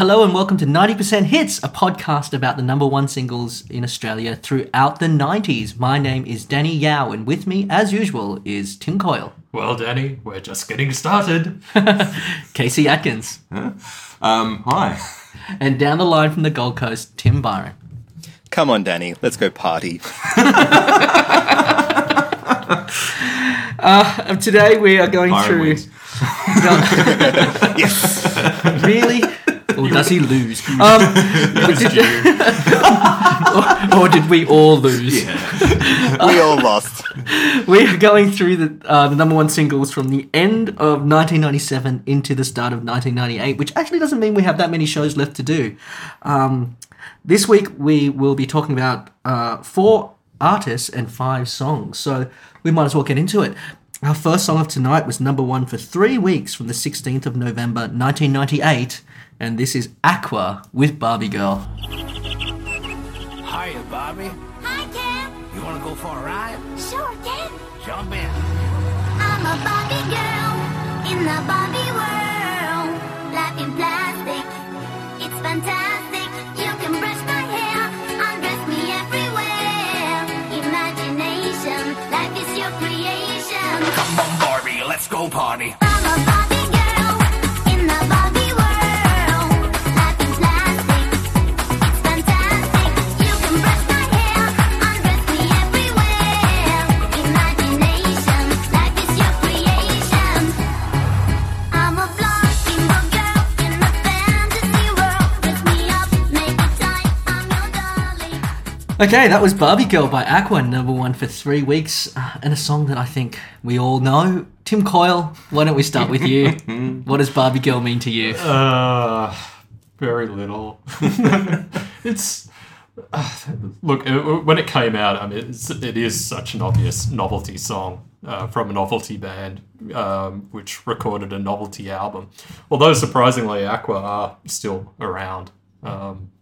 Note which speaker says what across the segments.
Speaker 1: Hello and welcome to 90% Hits, a podcast about the number one singles in Australia throughout the 90s. My name is Danny Yao, and with me, as usual, is Tim Coyle,
Speaker 2: Well, Danny, we're just getting started.
Speaker 1: Casey Atkins,
Speaker 3: Um, hi.
Speaker 1: and down the line from the Gold Coast, Tim Byron.
Speaker 4: Come on, Danny, let's go party.
Speaker 1: Uh, today we are going
Speaker 3: Byron
Speaker 1: through.
Speaker 4: yes.
Speaker 1: really? Or does he lose? Um, did- or, or did we all lose?
Speaker 4: We all lost.
Speaker 1: We are going through the uh, the number one singles from the end of 1997 into the start of 1998, which actually doesn't mean we have that many shows left to do. Um, this week we will be talking about uh, four artists and five songs, so we might as well get into it. Our first song of tonight was number one for three weeks from the 16th of November 1998, and this is Aqua with Barbie Girl.
Speaker 5: Hiya, Barbie.
Speaker 6: Hi, Ken.
Speaker 5: You want to go for a ride?
Speaker 6: Sure, Ken.
Speaker 5: Jump in.
Speaker 6: I'm a Barbie girl in the Barbie world. Life in plastic, it's fantastic. You can brush my hair, undress me everywhere. Imagination, life is your creation.
Speaker 5: Come on, Barbie. Let's go party.
Speaker 1: Okay, that was Barbie Girl by Aqua, number one for three weeks, uh, and a song that I think we all know. Tim Coyle, why don't we start with you? what does Barbie Girl mean to you?
Speaker 2: Uh, very little. it's. Uh, look, it, when it came out, I mean, it's, it is such an obvious novelty song uh, from a novelty band, um, which recorded a novelty album. Although, surprisingly, Aqua are still around. Um,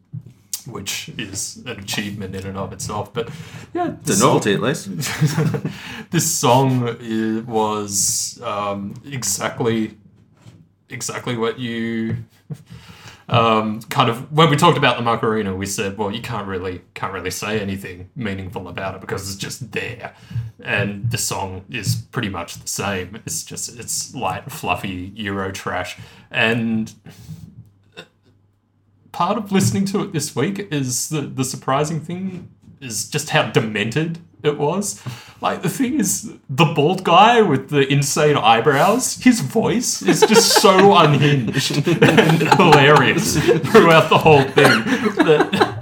Speaker 2: which is an achievement in and of itself, but yeah,
Speaker 3: The novelty, at least.
Speaker 2: this song was um, exactly exactly what you um, kind of when we talked about the Macarena, we said, well, you can't really can't really say anything meaningful about it because it's just there, and the song is pretty much the same. It's just it's light, fluffy Euro trash, and part of listening to it this week is the the surprising thing is just how demented it was. Like the thing is, the bald guy with the insane eyebrows, his voice is just so unhinged and hilarious throughout the whole thing. That,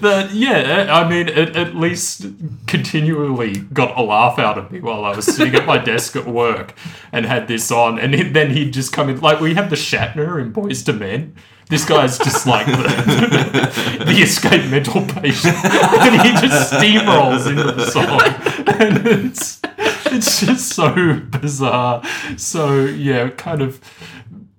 Speaker 2: that yeah, I mean, it at least continually got a laugh out of me while I was sitting at my desk at work and had this on, and he- then he'd just come in like we have the Shatner in Boyz II Men. This guy's just like the, the escape mental patient, and he just steamrolls into the song, and it's it's just so bizarre. So yeah, kind of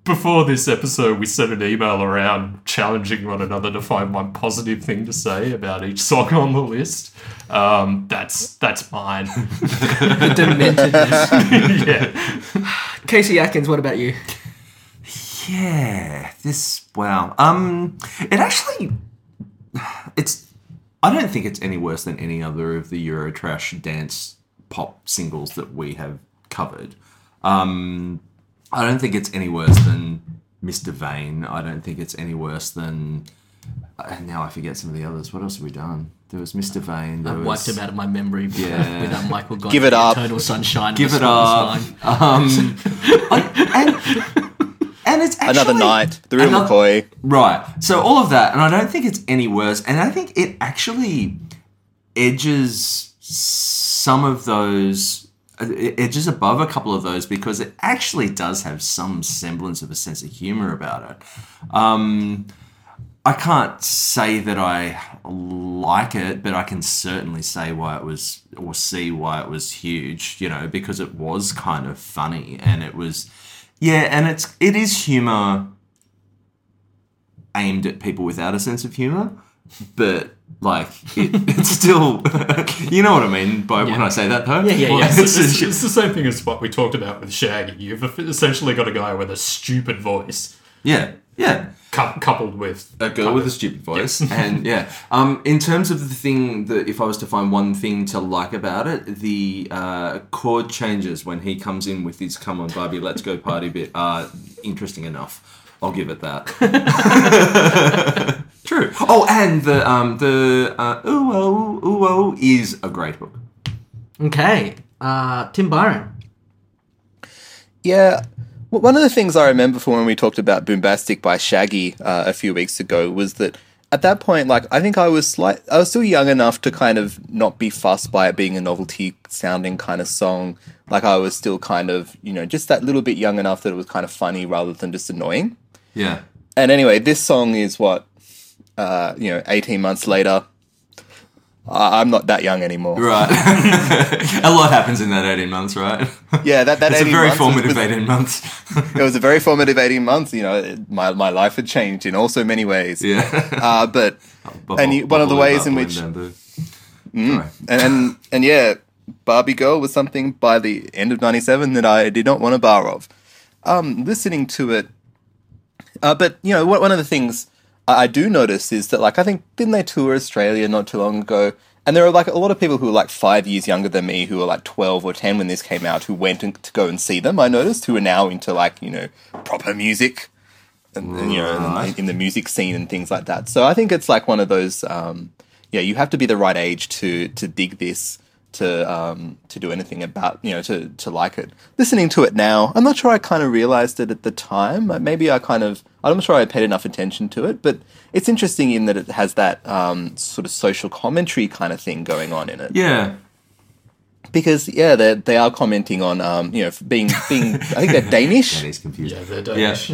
Speaker 2: before this episode, we sent an email around challenging one another to find one positive thing to say about each song on the list. Um, that's that's mine.
Speaker 1: The dementedness.
Speaker 2: yeah,
Speaker 1: Casey Atkins, what about you?
Speaker 3: Yeah, this wow. Um, it actually, it's. I don't think it's any worse than any other of the Eurotrash dance pop singles that we have covered. Um, I don't think it's any worse than Mr. Vain. I don't think it's any worse than. Uh, now I forget some of the others. What else have we done? There was Mr. Vain. There
Speaker 1: I've
Speaker 3: was,
Speaker 1: wiped him out of my memory
Speaker 3: Yeah.
Speaker 1: without Michael Godfrey.
Speaker 4: Give it up.
Speaker 1: Total sunshine.
Speaker 3: Give it up. Um, I- and and it's actually,
Speaker 4: Another night. The real
Speaker 3: Another-
Speaker 4: McCoy.
Speaker 3: Right. So all of that, and I don't think it's any worse. And I think it actually edges some of those, it edges above a couple of those because it actually does have some semblance of a sense of humor about it. Um, I can't say that I like it, but I can certainly say why it was, or see why it was huge. You know, because it was kind of funny, and it was, yeah, and it's it is humor aimed at people without a sense of humor, but like it, it's still, you know what I mean by when I say that though.
Speaker 1: Yeah, yeah,
Speaker 2: Well,
Speaker 1: yeah.
Speaker 2: it's,
Speaker 3: It's-
Speaker 2: it's, it's the same thing as what we talked about with Shaggy. You've essentially got a guy with a stupid voice
Speaker 3: Yeah, yeah.
Speaker 2: cou- coupled with
Speaker 3: A girl with a stupid voice, and yeah. Um, in terms of the thing that, if I was to find one thing to like about it, the uh, chord changes when he comes in with his "Come on, Barbie, let's go party" bit are interesting enough. I'll give it that. True. Oh, and the um the uh, ooh oh ooh oh is a great book.
Speaker 1: Okay, uh, Tim Byron.
Speaker 4: Yeah. w- One of the things I remember from when we talked about Boombastic by Shaggy uh, a few weeks ago was that at that point, like I think I was slight, I was still young enough to kind of not be fussed by it being a novelty sounding kind of song. Like I was still kind of, you know, just that little bit young enough that it was kind of funny rather than just annoying.
Speaker 3: Yeah.
Speaker 4: And anyway, this song is what, uh, you know, eighteen months later. I- I'm not that young anymore.
Speaker 3: Right. a lot happens in that eighteen months, right?
Speaker 4: Yeah, that that
Speaker 3: It's a
Speaker 4: 18
Speaker 3: very
Speaker 4: months was-
Speaker 3: formative
Speaker 4: was-
Speaker 3: eighteen months.
Speaker 4: it was a very formative 18 months. You know, it- my, my life had changed in also many ways.
Speaker 3: yeah.
Speaker 4: Uh, but, and you, one of the ways in which, and, and, and yeah, Barbie Girl was something by the end of 97 that I did not want a bar of. Um, listening to it, uh, but, you know, one one of the things I do notice is that, like, I think, didn't they tour Australia not too long ago? And there are, like, a lot of people who are, like, five years younger than me who are like, 12 or 10 when this came out who went to go and see them, I noticed, who are now into, like, you know, proper music and, and, you know,
Speaker 3: Right.
Speaker 4: in, in the music scene and things like that. So I think it's like one of those, um, yeah, you have to be the right age to to dig this, to um, to do anything about, you know, to to like it. Listening to it now, I'm not sure I kind of realized it at the time. Maybe I kind of, I'm not sure I paid enough attention to it, but it's interesting in that it has that um, sort of social commentary kind of thing going on in it
Speaker 3: Yeah.
Speaker 4: because yeah, they they are commenting on um, you know being being I think they're Danish.
Speaker 3: That is confusing.
Speaker 2: yeah, they're Danish.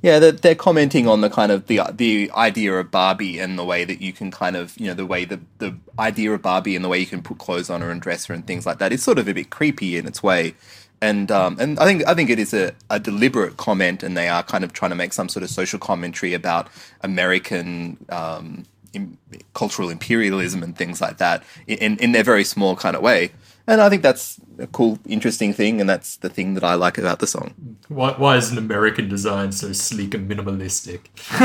Speaker 4: Yeah, they're, they're commenting on the kind of the the idea of Barbie and the way that you can kind of you know the way the the idea of Barbie and the way you can put clothes on her and dress her and things like that is sort of a bit creepy in its way, and um, and I think I think it is a, a deliberate comment, and they are kind of trying to make some sort of social commentary about American. Um, im- cultural imperialism and things like that in, in their very small kind of way and i think that's a cool interesting thing and that's the thing that i like about the song
Speaker 2: Why, why is an American design so sleek and minimalistic?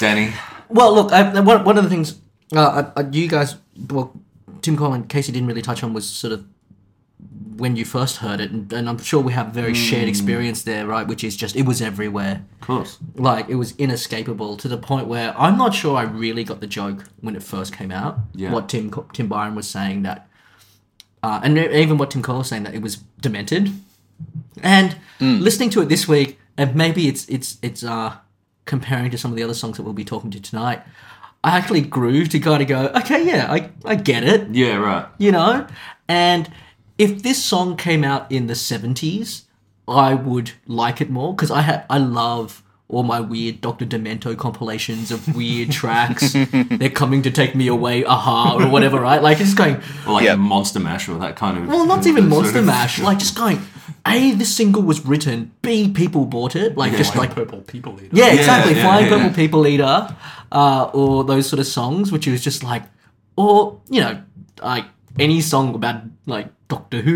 Speaker 3: Danny.
Speaker 1: Well, look, I, one, one of the things uh, I, I, you guys, well, Tim Cole and Casey didn't really touch on was sort of when you first heard it, and, and I'm sure we have a very shared experience there, right? Which is just it was everywhere,
Speaker 3: Of course.
Speaker 1: like it was inescapable to the point where I'm not sure I really got the joke when it first came out.
Speaker 3: Yeah.
Speaker 1: What Tim Tim Byron was saying that, uh, and even what Tim Cole was saying that it was demented, and listening to it this week, and maybe it's it's it's uh comparing to some of the other songs that we'll be talking to tonight. I actually grew to kind of go, okay, yeah, I, I get it
Speaker 3: Yeah, right.
Speaker 1: you know? And if this song came out in the 70s, I would like it more because I ha- I love all my weird Dr. Demento compilations of weird tracks. They're coming to take me away, aha, or whatever, right? Like it's going,
Speaker 3: Or like
Speaker 4: Yeah.
Speaker 3: Monster Mash or that kind of.
Speaker 1: well, not even Monster
Speaker 3: of-
Speaker 1: Mash, like just going, A, this single was written, B, people bought it, like just
Speaker 2: Like
Speaker 1: like
Speaker 2: purple people eater.
Speaker 1: yeah, exactly.
Speaker 3: yeah,
Speaker 1: Flying
Speaker 3: yeah.
Speaker 1: Purple People Eater, uh, or those sort of songs, which was just like, or you know, like any song about like Doctor Who,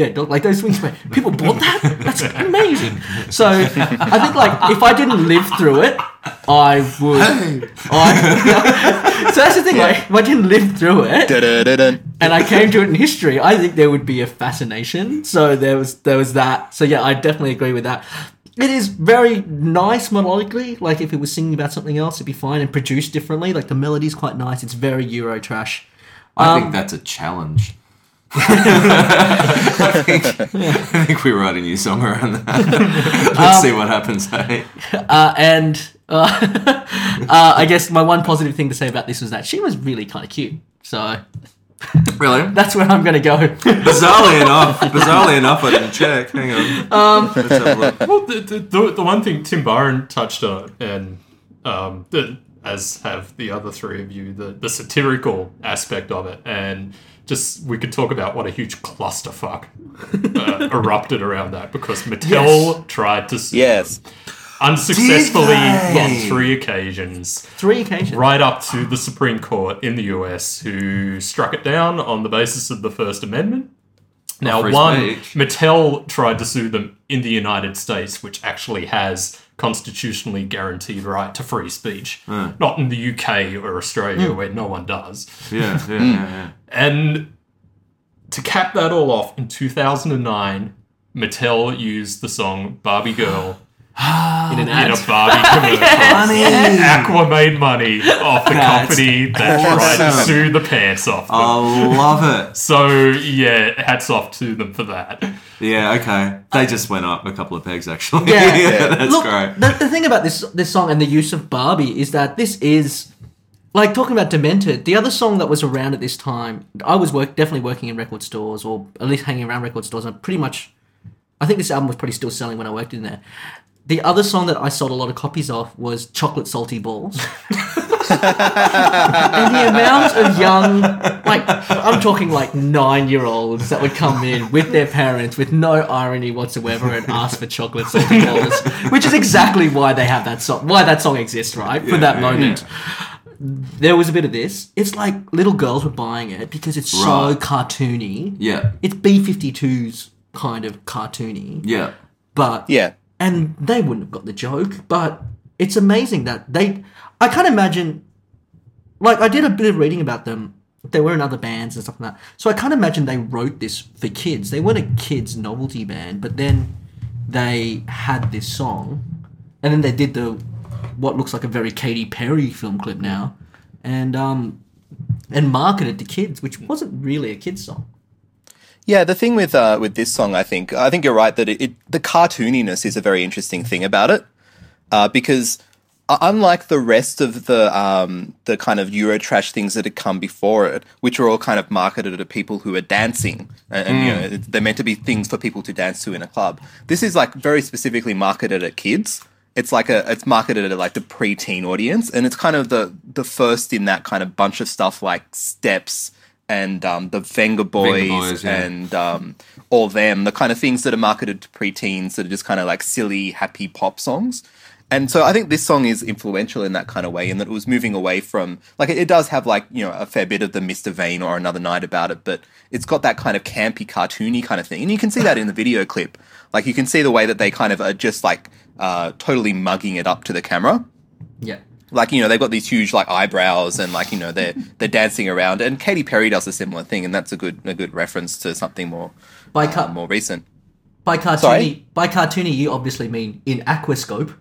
Speaker 1: yeah, doc- like those things. Where people bought that. That's amazing. So I think like if I didn't live through it, I would. I, so that's the thing. Like if I didn't live through it,
Speaker 4: Da-da-da-dun.
Speaker 1: and I came to it in history, I think there would be a fascination. So there was there was that. So yeah, I definitely agree with that. It is very nice melodically. Like if it was singing about something else, it'd be fine and produced differently. Like the melody's quite nice. It's very Euro trash.
Speaker 3: I
Speaker 1: Um,
Speaker 3: think that's a challenge. I, think, I think we write a new song around that. Let's
Speaker 1: Um,
Speaker 3: see what happens. Hey?
Speaker 1: Uh, and uh, uh, I guess my one positive thing to say about this was that she was really kind of cute. So
Speaker 3: Really?
Speaker 1: that's where I'm gonna go.
Speaker 3: Bizarrely enough, bizarrely enough, I didn't check. Hang on.
Speaker 1: Um,
Speaker 3: Let's have a look.
Speaker 2: Well, the, the, the, the one thing Tim Byron touched on, and um, the, as have the other three of you, the, the satirical aspect of it, and just we could talk about what a huge clusterfuck uh, erupted around that because Mattel tried to sue
Speaker 4: yes
Speaker 2: unsuccessfully on three occasions,
Speaker 1: Three occasions.
Speaker 2: right up to the Supreme Court in the US, who struck it down on the basis of the First Amendment. Now, one,
Speaker 3: speech.
Speaker 2: Mattel tried to sue them in the United States, which actually has constitutionally guaranteed right to free speech. Hmm. Not in the UK or Australia, hmm. where no one does.
Speaker 3: Yeah, yeah, yeah, yeah.
Speaker 2: And to cap that all off, in 2009, Mattel used the song Barbie Girl Ah,
Speaker 1: in an
Speaker 2: in a Barbie commercial. Aqua made money off the
Speaker 3: That's
Speaker 2: company that tried to
Speaker 3: awesome.
Speaker 2: sue the pants off them.
Speaker 3: I love it.
Speaker 2: So, yeah, hats off to them for that.
Speaker 3: Yeah, okay. They just went up a couple of pegs, actually.
Speaker 1: Yeah.
Speaker 3: that's
Speaker 1: Look,
Speaker 3: great.
Speaker 1: The, the thing about this this song and the use of Barbie is that this is like talking about Demented. The other song that was around at this time, I was work definitely working in record stores or at least hanging around record stores. And pretty much, I think this album was pretty still selling when I worked in there. The other song that I sold a lot of copies of was Chocolate Salty Balls. and the amount of young, like, I'm talking like nine year olds that would come in with their parents with no irony whatsoever and ask for chocolate salty balls, which is exactly why they have that song, why that song exists, right? For that
Speaker 3: yeah,
Speaker 1: moment. There was a bit of this. It's like little girls were buying it because it's so cartoony.
Speaker 3: Yeah,
Speaker 1: It's B 52's kind of cartoony.
Speaker 3: yeah.
Speaker 1: But
Speaker 4: Yeah.
Speaker 1: And they wouldn't have got the joke. But it's amazing that they. I can't imagine. Like I did a bit of reading about them. They were in other bands and stuff like that. So I can't imagine they wrote this for kids. They weren't a kids novelty band, but then they had this song, and then they did the what looks like a very Katy Perry film clip now, and um, and marketed to kids, which wasn't really a kids song.
Speaker 4: Yeah, the thing with uh, with this song, I think, I think you're right that it, it the cartooniness is a very interesting thing about it, uh, because unlike the rest of the um, the kind of Eurotrash things that had come before it, which were all kind of marketed to people who are dancing, and, and you know they're meant to be things for people to dance to in a club. This is like very specifically marketed at kids. It's like a it's marketed at like the preteen audience, and it's kind of the the first in that kind of bunch of stuff like Steps and um, the Vengaboys, Boys,
Speaker 3: yeah.
Speaker 4: and um, all them, the kind of things that are marketed to preteens that are just kind of like silly, happy pop songs. And so I think this song is influential in that kind of way, in that it was moving away from like it, it does have like you know a fair bit of the Mr. Vain or Another Night about it, but it's got that kind of campy, cartoony kind of thing, and you can see that in the video clip. Like you can see the way that they kind of are just like uh, totally mugging it up to the camera
Speaker 1: Yeah.
Speaker 4: Like you know they've got these huge like eyebrows and like you know they're they're dancing around and Katy Perry does a similar thing and that's a good a good reference to something more
Speaker 1: By
Speaker 4: uh,
Speaker 1: cut
Speaker 4: more recent.
Speaker 1: By cartoony,
Speaker 4: Sorry?
Speaker 1: by cartoony, you obviously mean in aquascope,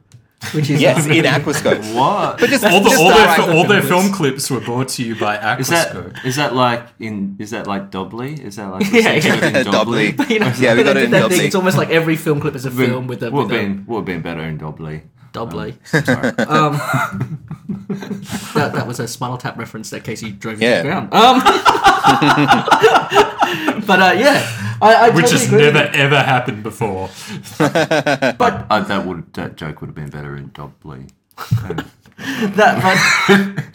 Speaker 1: which is
Speaker 4: Yes,
Speaker 1: uh,
Speaker 4: in Aquascope.
Speaker 3: What?
Speaker 4: But just,
Speaker 2: All, the,
Speaker 4: just
Speaker 2: all,
Speaker 4: start
Speaker 2: their, all their film clips were brought to you by
Speaker 3: Is
Speaker 2: Aquascope.
Speaker 3: that is that like in is that like Dobley? Is that like
Speaker 1: Yeah,
Speaker 3: essentially
Speaker 1: yeah.
Speaker 3: in Dobley?
Speaker 4: Dobley.
Speaker 1: you know,
Speaker 4: Yeah, we got it
Speaker 1: did
Speaker 4: in
Speaker 1: that
Speaker 4: Dobley.
Speaker 1: It's almost like every film clip is a film with a,
Speaker 3: would
Speaker 1: with
Speaker 3: have
Speaker 1: a
Speaker 3: been would have been better in Dobley.
Speaker 1: Doubly.
Speaker 3: Sorry.
Speaker 1: Um, that, that was a Spinal Tap reference that Casey drove
Speaker 4: Yeah.
Speaker 1: into the ground. Um, but uh, yeah, I, I
Speaker 2: Which
Speaker 1: totally
Speaker 2: has never ever happened before.
Speaker 1: But
Speaker 3: Uh, that would that joke would have been better in Dobley.
Speaker 1: That,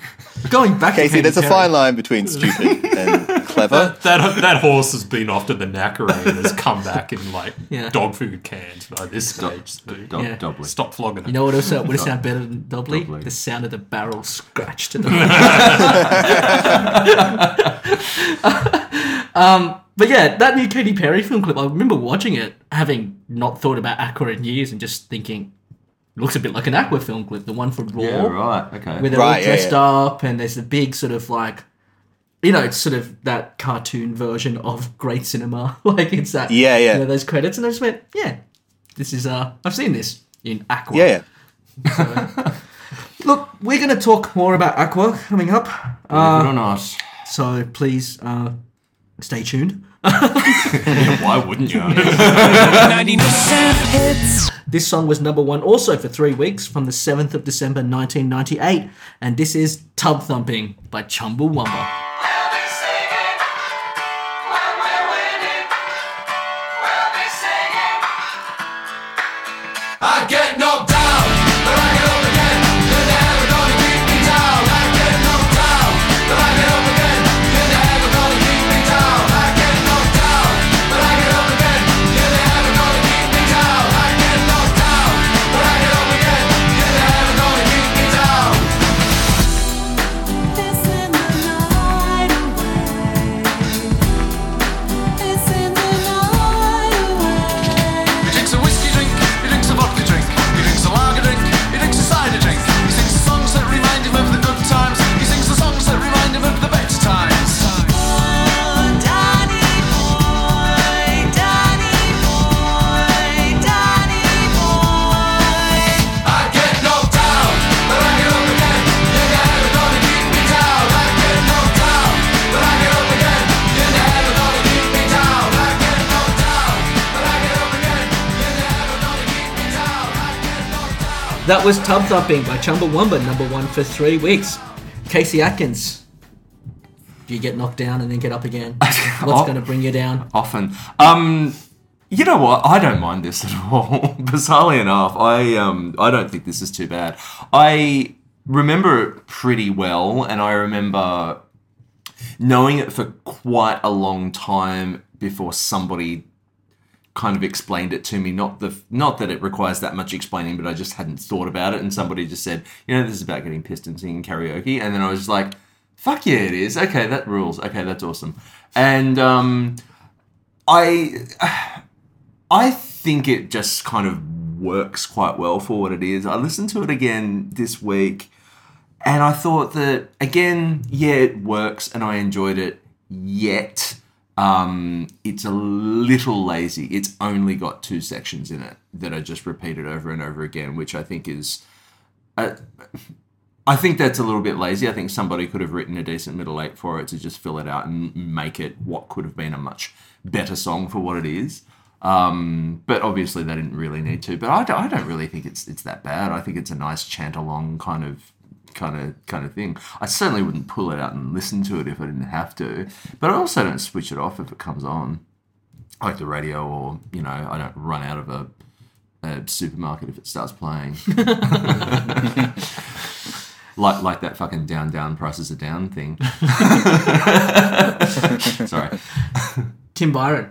Speaker 1: but going back, to
Speaker 4: Casey,
Speaker 1: Katy
Speaker 4: there's a fine line between stupid and clever.
Speaker 2: That that horse has been off to the knackery and has come back in like
Speaker 1: Yeah.
Speaker 2: dog food cans by this stage. So
Speaker 3: Do-
Speaker 1: Yeah.
Speaker 3: Dobley.
Speaker 2: Stop flogging it.
Speaker 1: You know what else uh, would sound better than doubly?
Speaker 3: Doubly.
Speaker 1: The sound of the barrel scratched to the. um, but yeah, that new Katy Perry film clip. I remember watching it, having not thought about Aqua in years, and just thinking, it looks a bit like an Aqua film clip, the one for Raw,
Speaker 3: Yeah, right. Okay.
Speaker 1: where they're
Speaker 4: Right,
Speaker 1: all dressed
Speaker 4: yeah.
Speaker 1: up, and there's a big sort of like. You know, it's sort of that cartoon version of great cinema. like it's that,
Speaker 4: Yeah, yeah.
Speaker 1: You know, those credits, and I just went, yeah, this is. uh I've seen this in Aqua.
Speaker 4: Yeah, yeah.
Speaker 1: Look, we're going to talk more about Aqua coming up.
Speaker 3: Believe it
Speaker 1: Uh,
Speaker 3: or not.
Speaker 1: so please uh, stay tuned.
Speaker 3: Why wouldn't you?
Speaker 5: 90% hits.
Speaker 1: This song was number one also for three weeks from the 7th of December 1998. And this is Tub Thumping by Chumbawamba.
Speaker 5: I get
Speaker 1: That was Tub Thumping by Chumbawamba, number one for three weeks. Casey Atkins. Do you get knocked down and then get up again? What's going to bring you down?
Speaker 3: often. Um, you know what? I don't mind this at all. Bizarrely enough, I um, I don't think this is too bad. I remember it pretty well, and I remember knowing it for quite a long time before somebody kind of explained it to me. Not the not that it requires that much explaining, but I just hadn't thought about it, and somebody just said, you know, this is about getting pissed and singing karaoke, and then I was just like, fuck yeah, it is. Okay, that rules. Okay, that's awesome. And um, I I think it just kind of works quite well for what it is. I listened to it again this week and I thought that again, yeah, it works and I enjoyed it. Yet um, it's a little lazy. It's only got two sections in it that are just repeated over and over again, which I think is uh, I think that's a little bit lazy. I think somebody could have written a decent middle eight for it to just fill it out and make it what could have been a much better song for what it is. Um, but obviously they didn't really need to. But I I don't really think it's it's that bad. I think it's a nice chant along kind of kind of kind of thing. I certainly wouldn't pull it out and listen to it if I didn't have to. But I also don't switch it off if it comes on, like the radio, or you know, I don't run out of a, a supermarket if it starts playing. like like that fucking down down prices are down thing. Sorry.
Speaker 1: Tim Byron.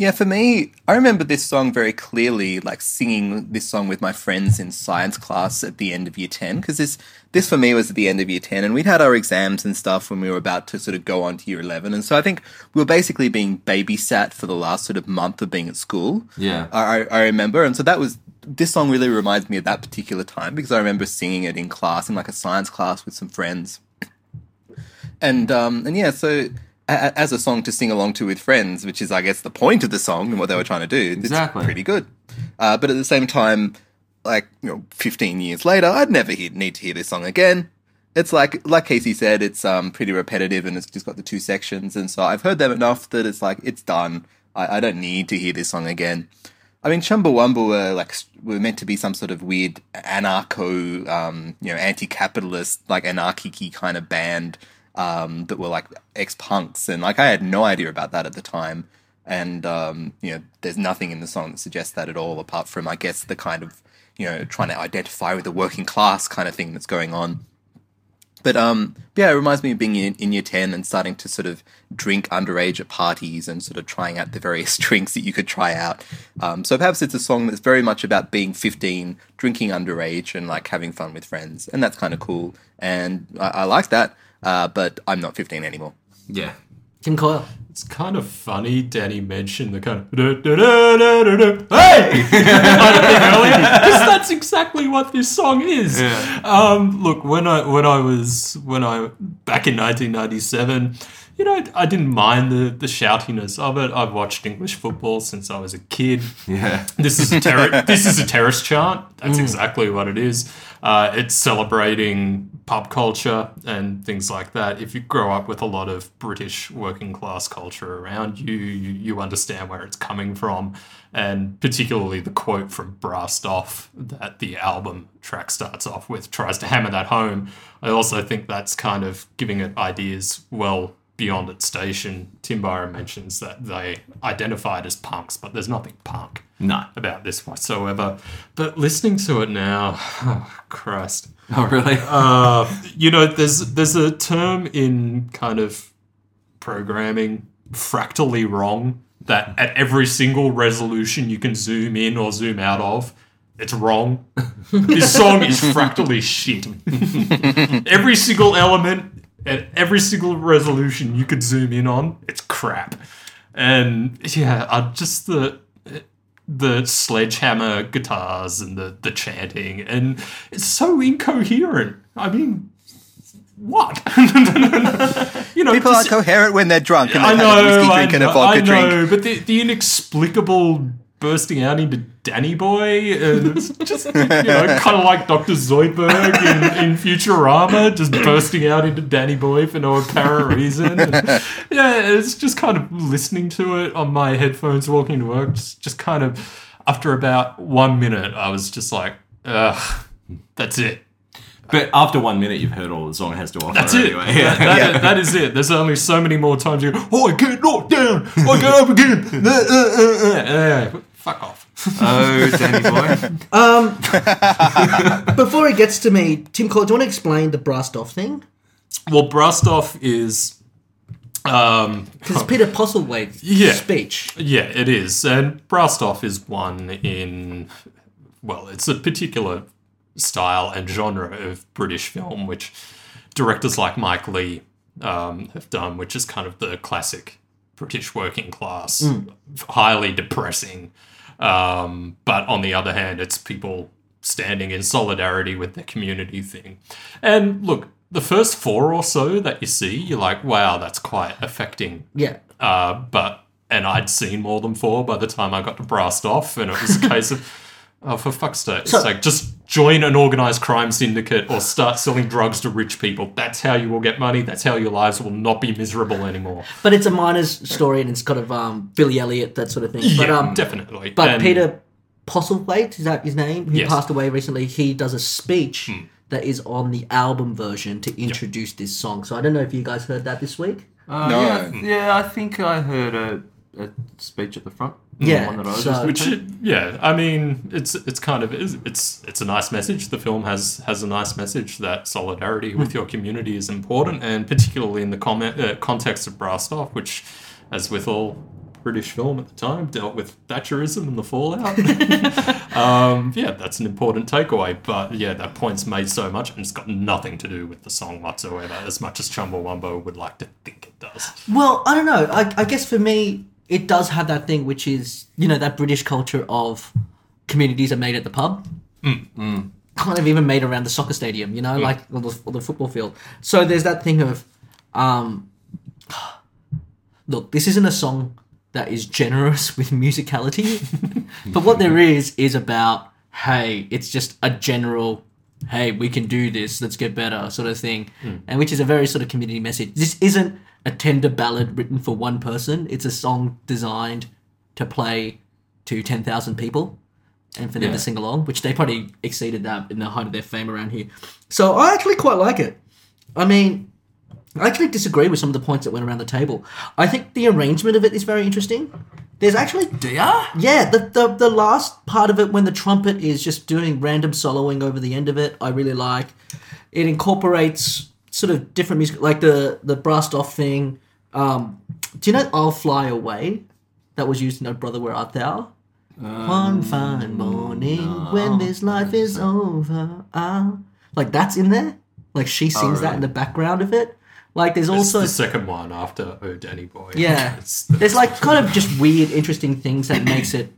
Speaker 4: Yeah, for me, I remember this song very clearly, like singing this song with my friends in science class at the end of year 10, because this, this for me was at the end of year 10, and we'd had our exams and stuff when we were about to sort of go on to year 11. And so I think we were basically being babysat for the last sort of month of being at school.
Speaker 3: Yeah.
Speaker 4: I, I I remember. And so that was, this song really reminds me of that particular time because I remember singing it in class, in like a science class with some friends and um, and yeah, so a- as a song to sing along to with friends, which is I guess the point of the song and what they were trying to do, it's
Speaker 3: Exactly.
Speaker 4: pretty good. Uh, but at the same time, like you know, 15 years later, I'd never hear, need to hear this song again. It's like like Casey said, it's um pretty repetitive and it's just got the two sections, and so I've heard them enough that it's like it's done. I, I don't need to hear this song again. I mean, Chumbawamba were like were meant to be some sort of weird anarcho, um, you know, anti-capitalist, like anarchy kind of band um, that were like ex-punks, and like I had no idea about that at the time. And um, you know, there's nothing in the song that suggests that at all, apart from I guess the kind of you know trying to identify with the working class kind of thing that's going on. But um, yeah, it reminds me of being in, in year 10 and starting to sort of drink underage at parties and sort of trying out the various drinks that you could try out. Um, so perhaps it's a song that's very much about being 15, drinking underage, and like having fun with friends. And that's kind of cool. And I, I like that, uh, but I'm not 15 anymore.
Speaker 3: Yeah.
Speaker 1: Tim Coyle.
Speaker 2: It's kind of funny Danny mentioned the kind of "Da-da-da-da-da-da, hey kind of thing earlier because that's exactly what this song is. Um, look, when I when I was when I back in 1997, you know, I didn't mind the the shoutiness of it. I've watched English football since I was a kid.
Speaker 3: Yeah.
Speaker 2: This is a terror. this is a terrorist chant. That's exactly what it is. Uh, it's celebrating pub culture and things like that. If you grow up with a lot of British working class culture around you, you, you understand where it's coming from, and particularly the quote from Brassed Off that the album track starts off with tries to hammer that home. I also think that's kind of giving it ideas well beyond its station. Tim Byron mentions that they identified as punks, but there's nothing punk
Speaker 3: No.
Speaker 2: about this whatsoever. But listening to it now, oh, Christ.
Speaker 3: Oh, really?
Speaker 2: Uh, you know, there's there's a term in kind of programming, fractally wrong, that at every single resolution you can zoom in or zoom out of, it's wrong. this song is fractally shit. every single element at every single resolution you could zoom in on, it's crap. And yeah, uh, just the the sledgehammer guitars and the, the chanting, and it's so incoherent. I mean, what? you know,
Speaker 4: People are coherent when they're drunk and
Speaker 2: I
Speaker 4: they've
Speaker 2: know,
Speaker 4: had a whiskey
Speaker 2: I
Speaker 4: drink and a
Speaker 2: know,
Speaker 4: vodka
Speaker 2: I know,
Speaker 4: drink.
Speaker 2: but the, the inexplicable bursting out into Danny Boy, and it's just you know, kind of like Doctor Zoidberg in, in Futurama, just bursting out into Danny Boy for no apparent reason. And, yeah, it's just kind of listening to it on my headphones walking to work. Just, just kind of after about one minute, I was just like, Ugh, that's it.
Speaker 3: But after one minute, you've heard all the song has to offer.
Speaker 2: That's it.
Speaker 3: anyway.
Speaker 2: That- that- that is it. There's only so many more times you go, oh, I get knocked down. I get up again. Uh, uh. Uh, fuck off.
Speaker 3: oh, Danny boy.
Speaker 1: Before it gets to me, Tim Cole, do you want to explain the brassed off thing?
Speaker 2: Well, Brassed Off is. Um,
Speaker 1: Because Peter Postlethwaite's
Speaker 2: Yeah.
Speaker 1: speech.
Speaker 2: Yeah, it is. And Brassed Off is one in, well, it's a particular style and genre of British film, which directors like Mike Leigh um, have done, which is kind of the classic British working class, highly depressing. Um, but on the other hand, it's people standing in solidarity with the community thing. And look, the first four or so that you see, you're like, wow, that's quite affecting
Speaker 1: Yeah.
Speaker 2: uh, but and I'd seen more than four by the time I got to Brassed Off, and it was a case of, oh, for fuck's sake, it's
Speaker 1: So-
Speaker 2: like just join an organized crime syndicate or start selling drugs to rich people. That's how you will get money. That's how your lives will not be miserable anymore.
Speaker 1: But it's a miner's story and it's kind of um, Billy Elliot, that sort of thing. But,
Speaker 2: yeah,
Speaker 1: um,
Speaker 2: definitely.
Speaker 1: But
Speaker 2: And-
Speaker 1: Peter Postlethwaite, is that his name? Who
Speaker 2: Yes. Hmm.
Speaker 1: passed away recently. He does a speech that is on the album version to introduce this song. So I don't know if you guys heard that this week.
Speaker 3: Uh,
Speaker 4: No.
Speaker 3: Yeah, yeah, I think I heard a, a speech at the front.
Speaker 1: Yeah,
Speaker 3: The one that I was
Speaker 1: so-
Speaker 2: Which, it- yeah, I mean, it's it's kind of it's it's a nice message. The film has has a nice message that solidarity with your community is important, and particularly in the comment, uh, context of Brassed Off, which, as with all British film at the time, dealt with Thatcherism and the fallout. um, yeah, that's an important takeaway. But yeah, that point's made so much, and it's got nothing to do with the song whatsoever. As much as Chumbawamba would like to think it does.
Speaker 1: Well, I don't know. I, I guess for me, it does have that thing, which is you know that British culture of communities are made at the pub. Kind of even made around the soccer stadium, you know, like or the, or the football field. So there's that thing of, um, look, this isn't a song that is generous with musicality, but what there is is about, hey, it's just a general, hey, we can do this, let's get better, sort of thing, hmm. and which is a very sort of community message. This isn't a tender ballad written for one person. It's a song designed to play to ten thousand people and for them
Speaker 3: Yeah.
Speaker 1: to sing along, which they probably exceeded that in the height of their fame around here. So I actually quite like it. I mean, I actually disagree with some of the points that went around the table. I think the arrangement of it is very interesting. There's actually
Speaker 3: Yeah?
Speaker 1: yeah, the, the the last part of it when the trumpet is just doing random soloing over the end of it, I really like. It incorporates sort of different music, like the the brassed off thing. Um, do you know "I'll Fly Away"? That was used in "Oh Brother, Where Art Thou." One fine morning when this life is over, I'll... like that's in there. Like she sings that
Speaker 3: really?
Speaker 1: in the background of it. Like there's
Speaker 2: It's
Speaker 1: also
Speaker 2: the second one after Oh Danny Boy.
Speaker 1: yeah.
Speaker 2: It's-
Speaker 1: There's like kind of just weird, interesting things that makes it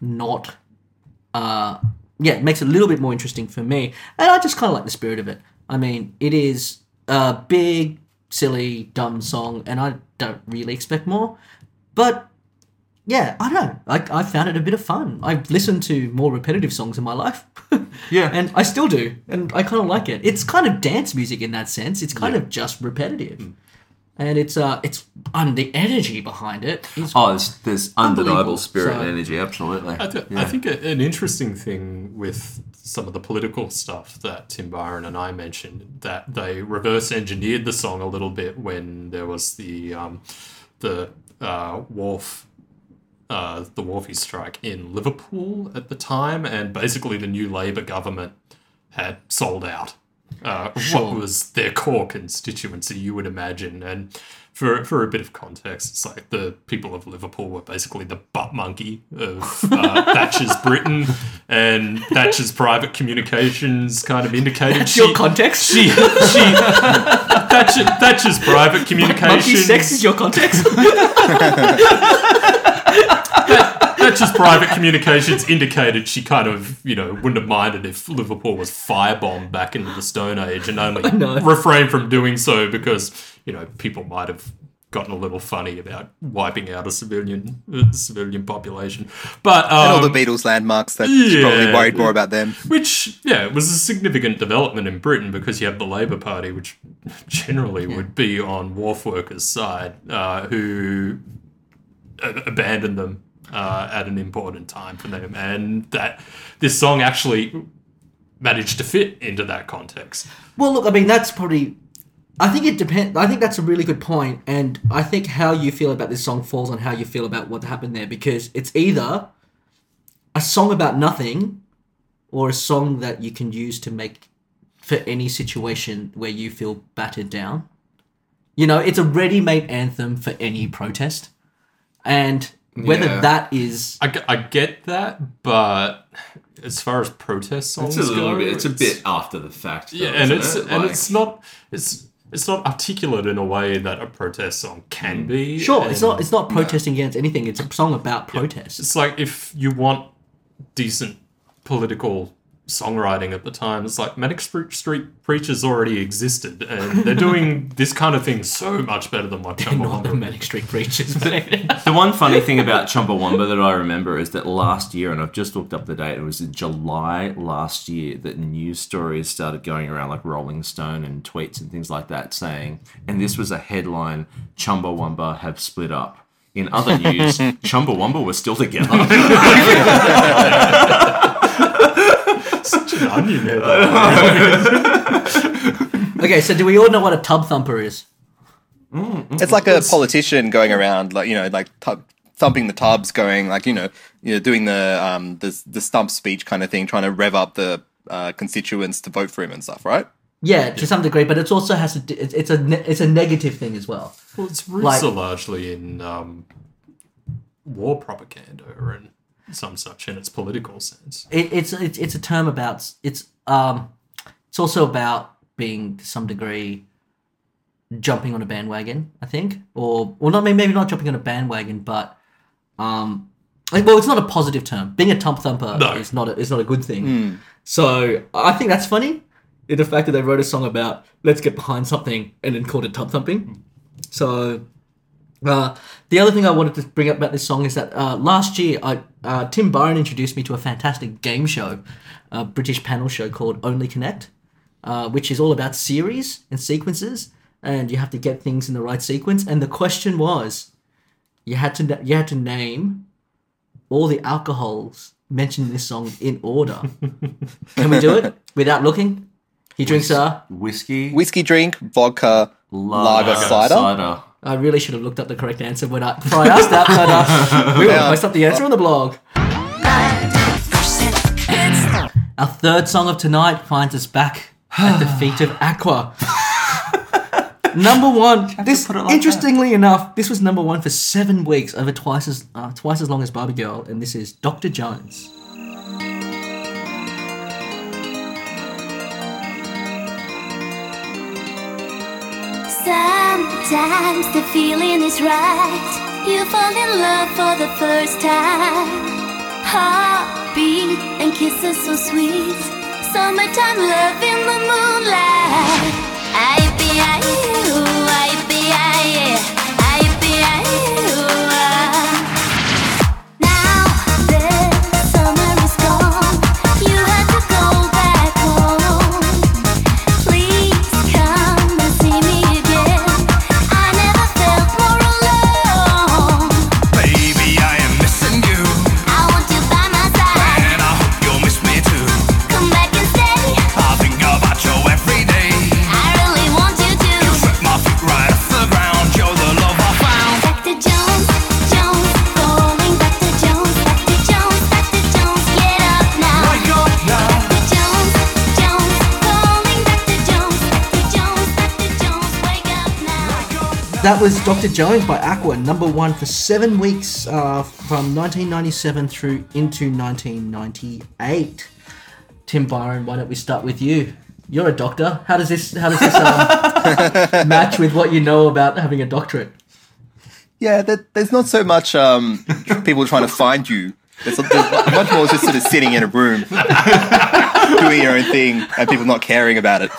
Speaker 1: not. Uh, yeah, it makes it a little bit more interesting for me, and I just kind of like the spirit of it. I mean, it is a big, silly, dumb song, and I don't really expect more. But yeah, I don't know. I, I found it a bit of fun. I've listened to more repetitive songs in my life.
Speaker 3: Yeah.
Speaker 1: and I still do, and I kind of like it. It's kind of dance music in that sense. It's kind of just repetitive, and it's uh, it's and the energy behind it is
Speaker 3: Oh, there's, there's undeniable
Speaker 1: Unbelievable.
Speaker 3: spirit
Speaker 1: So-
Speaker 3: and energy, absolutely.
Speaker 2: I, th- I think a, an interesting thing with some of the political stuff that Tim Byron and I mentioned that they reverse engineered the song a little bit when there was the um, the uh, wharf. Uh, the Wharfies strike in Liverpool at the time, and basically the new Labour government had sold out uh, what was their core constituency, you would imagine. And for for a bit of context, it's like the people of Liverpool were basically the butt monkey of uh, Thatcher's Britain, and Thatcher's private communications kind of indicated
Speaker 1: That's your context.
Speaker 2: she she Thatcher, Thatcher's private communications.
Speaker 1: Monkey sex is your context.
Speaker 2: Thatcher's private communications indicated she kind of, you know, wouldn't have minded if Liverpool was firebombed back into the Stone Age and only refrained from doing so because, you know, people might have gotten a little funny about wiping out a civilian uh, civilian population. But um,
Speaker 4: and all the Beatles landmarks that she's probably worried more about them.
Speaker 2: which, yeah, it was a significant development in Britain because you have the Labour Party, which generally would be on wharf workers' side, uh, who abandoned them uh, at an important time for them, and that this song actually managed to fit into that context.
Speaker 1: Well, look, I mean, that's probably. I think it depends. I think that's a really good point, and I think how you feel about this song falls on how you feel about what happened there, because it's either a song about nothing, or a song that you can use to make for any situation where you feel battered down. You know, it's a ready-made anthem for any protest, and whether
Speaker 3: Yeah.
Speaker 1: that is,
Speaker 2: I get that, but as far as protest songs
Speaker 3: It's a little
Speaker 2: go,
Speaker 3: bit. It's a bit after the fact.
Speaker 2: Yeah, and it's
Speaker 3: it?
Speaker 2: and
Speaker 3: Like-
Speaker 2: it's not it's it's not articulate in a way that a protest song can mm. be.
Speaker 1: sure, it's not it's not protesting against anything. It's a song about protest.
Speaker 2: It's like if you want decent political songwriting at the time, it's like Manic Street Street Preachers already existed, and they're doing this kind of thing so much better than what
Speaker 1: Not the
Speaker 2: Chumbawamba.
Speaker 1: Manic Street Preachers.
Speaker 3: The one funny thing about Chumbawamba that I remember is that last year, and I've just looked up the date, it was in July last year that news stories started going around, like Rolling Stone and tweets and things like that, saying, and this was a headline Chumbawamba have split up. In other news, Chumbawamba were still together.
Speaker 2: Such an onion head.
Speaker 1: okay, so do we all know what a tub thumper is?
Speaker 4: It's like a politician going around, like you know, like tub, thumping the tubs, going like you know, you know, doing the um the the stump speech kind of thing, trying to rev up the uh, constituents to vote for him and stuff, right?
Speaker 1: Yeah, to some degree, but it also has to. It's, it's a ne- it's a negative thing as well.
Speaker 2: Well, its roots
Speaker 1: Like-
Speaker 2: are largely in um, war propaganda and some such in its political sense.
Speaker 1: It, it's it's it's a term about it's um it's also about being to some degree jumping on a bandwagon. I think, or well, not maybe maybe not jumping on a bandwagon, but um, like, well, it's not a positive term. Being a tump thumper
Speaker 2: No.
Speaker 1: is not a, is not a good thing. So I think that's funny. In the fact that they wrote a song about let's get behind something and then called it tub thumping. So uh, the other thing I wanted to bring up about this song is that uh, last year, I, uh, Tim Byron introduced me to a fantastic game show, a British panel show called Only Connect, uh, which is all about series and sequences, and you have to get things in the right sequence. And the question was, you had to na- you had to name all the alcohols mentioned in this song in order. Can we do it without looking? He drinks uh
Speaker 3: Whiskey,
Speaker 4: Whiskey drink, vodka, lager, cider.
Speaker 1: I really should have looked up the correct answer when I, before I asked that, but uh, we will
Speaker 4: Yeah.
Speaker 1: post up the answer on the blog. Our third song of tonight finds us back at the feet of Aqua. number one. This,
Speaker 3: like
Speaker 1: interestingly enough, this was number one for seven weeks, over twice as uh, twice as long as Barbie Girl, and this is Dr. Jones.
Speaker 6: Sometimes the feeling is right. You fall in love for the first time. Heartbeat and kisses so sweet. Summertime love in the moonlight. I be I
Speaker 1: That was Dr. Jones by Aqua, number one for seven weeks uh, from 1997 through into 1998. Tim Byron, why don't we start with you? You're a doctor. How does this how does this um, match with what you know about having a doctorate?
Speaker 4: Yeah, there, there's not so much um, people trying to find you. There's, there's much more just sort of sitting in a room, doing your own thing, and people not caring about it.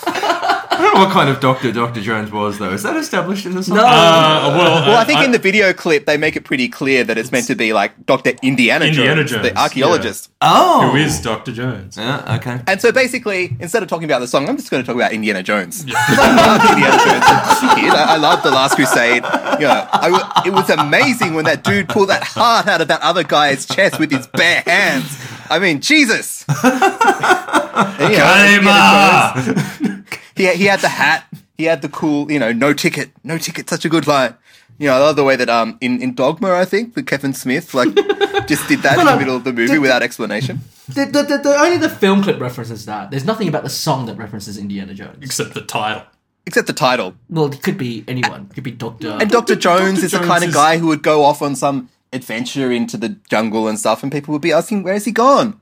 Speaker 3: Don't know what kind of doctor Dr. Jones was, though. Is that established in the song?
Speaker 1: No.
Speaker 2: Uh, well,
Speaker 4: Well, I think in the video clip they make it pretty clear that it's meant to be like Doctor Indiana,
Speaker 2: Indiana
Speaker 4: Jones,
Speaker 2: Jones,
Speaker 4: the archaeologist.
Speaker 3: Oh.
Speaker 2: who is Dr. Jones?
Speaker 3: Yeah, okay.
Speaker 4: And so basically, instead of talking about the song, I'm just going to talk about Indiana Jones. I love Indiana Jones kid. I, I love The Last Crusade. You know, I w- it was amazing when that dude pulled that heart out of that other guy's chest with his bare hands. I mean, Jesus. And, you Indiana Jones, he, he had the hat. He had the cool, you know, no ticket, no ticket. Such a good line. You know, I love the way that um in, in Dogma, I think, that Kevin Smith like just did that in the middle of the movie
Speaker 1: the-
Speaker 4: without explanation.
Speaker 1: The, the, the, the, only the film clip references that. There's nothing about the song that references Indiana Jones.
Speaker 2: Except the title.
Speaker 4: Except the title.
Speaker 1: Well, it could be anyone. It could be Doctor.
Speaker 4: And Dr. Jones
Speaker 2: Dr.
Speaker 4: is the
Speaker 2: Jones
Speaker 4: kind of guy who would go off on some adventure into the jungle and stuff, and people would be asking, Where's he gone?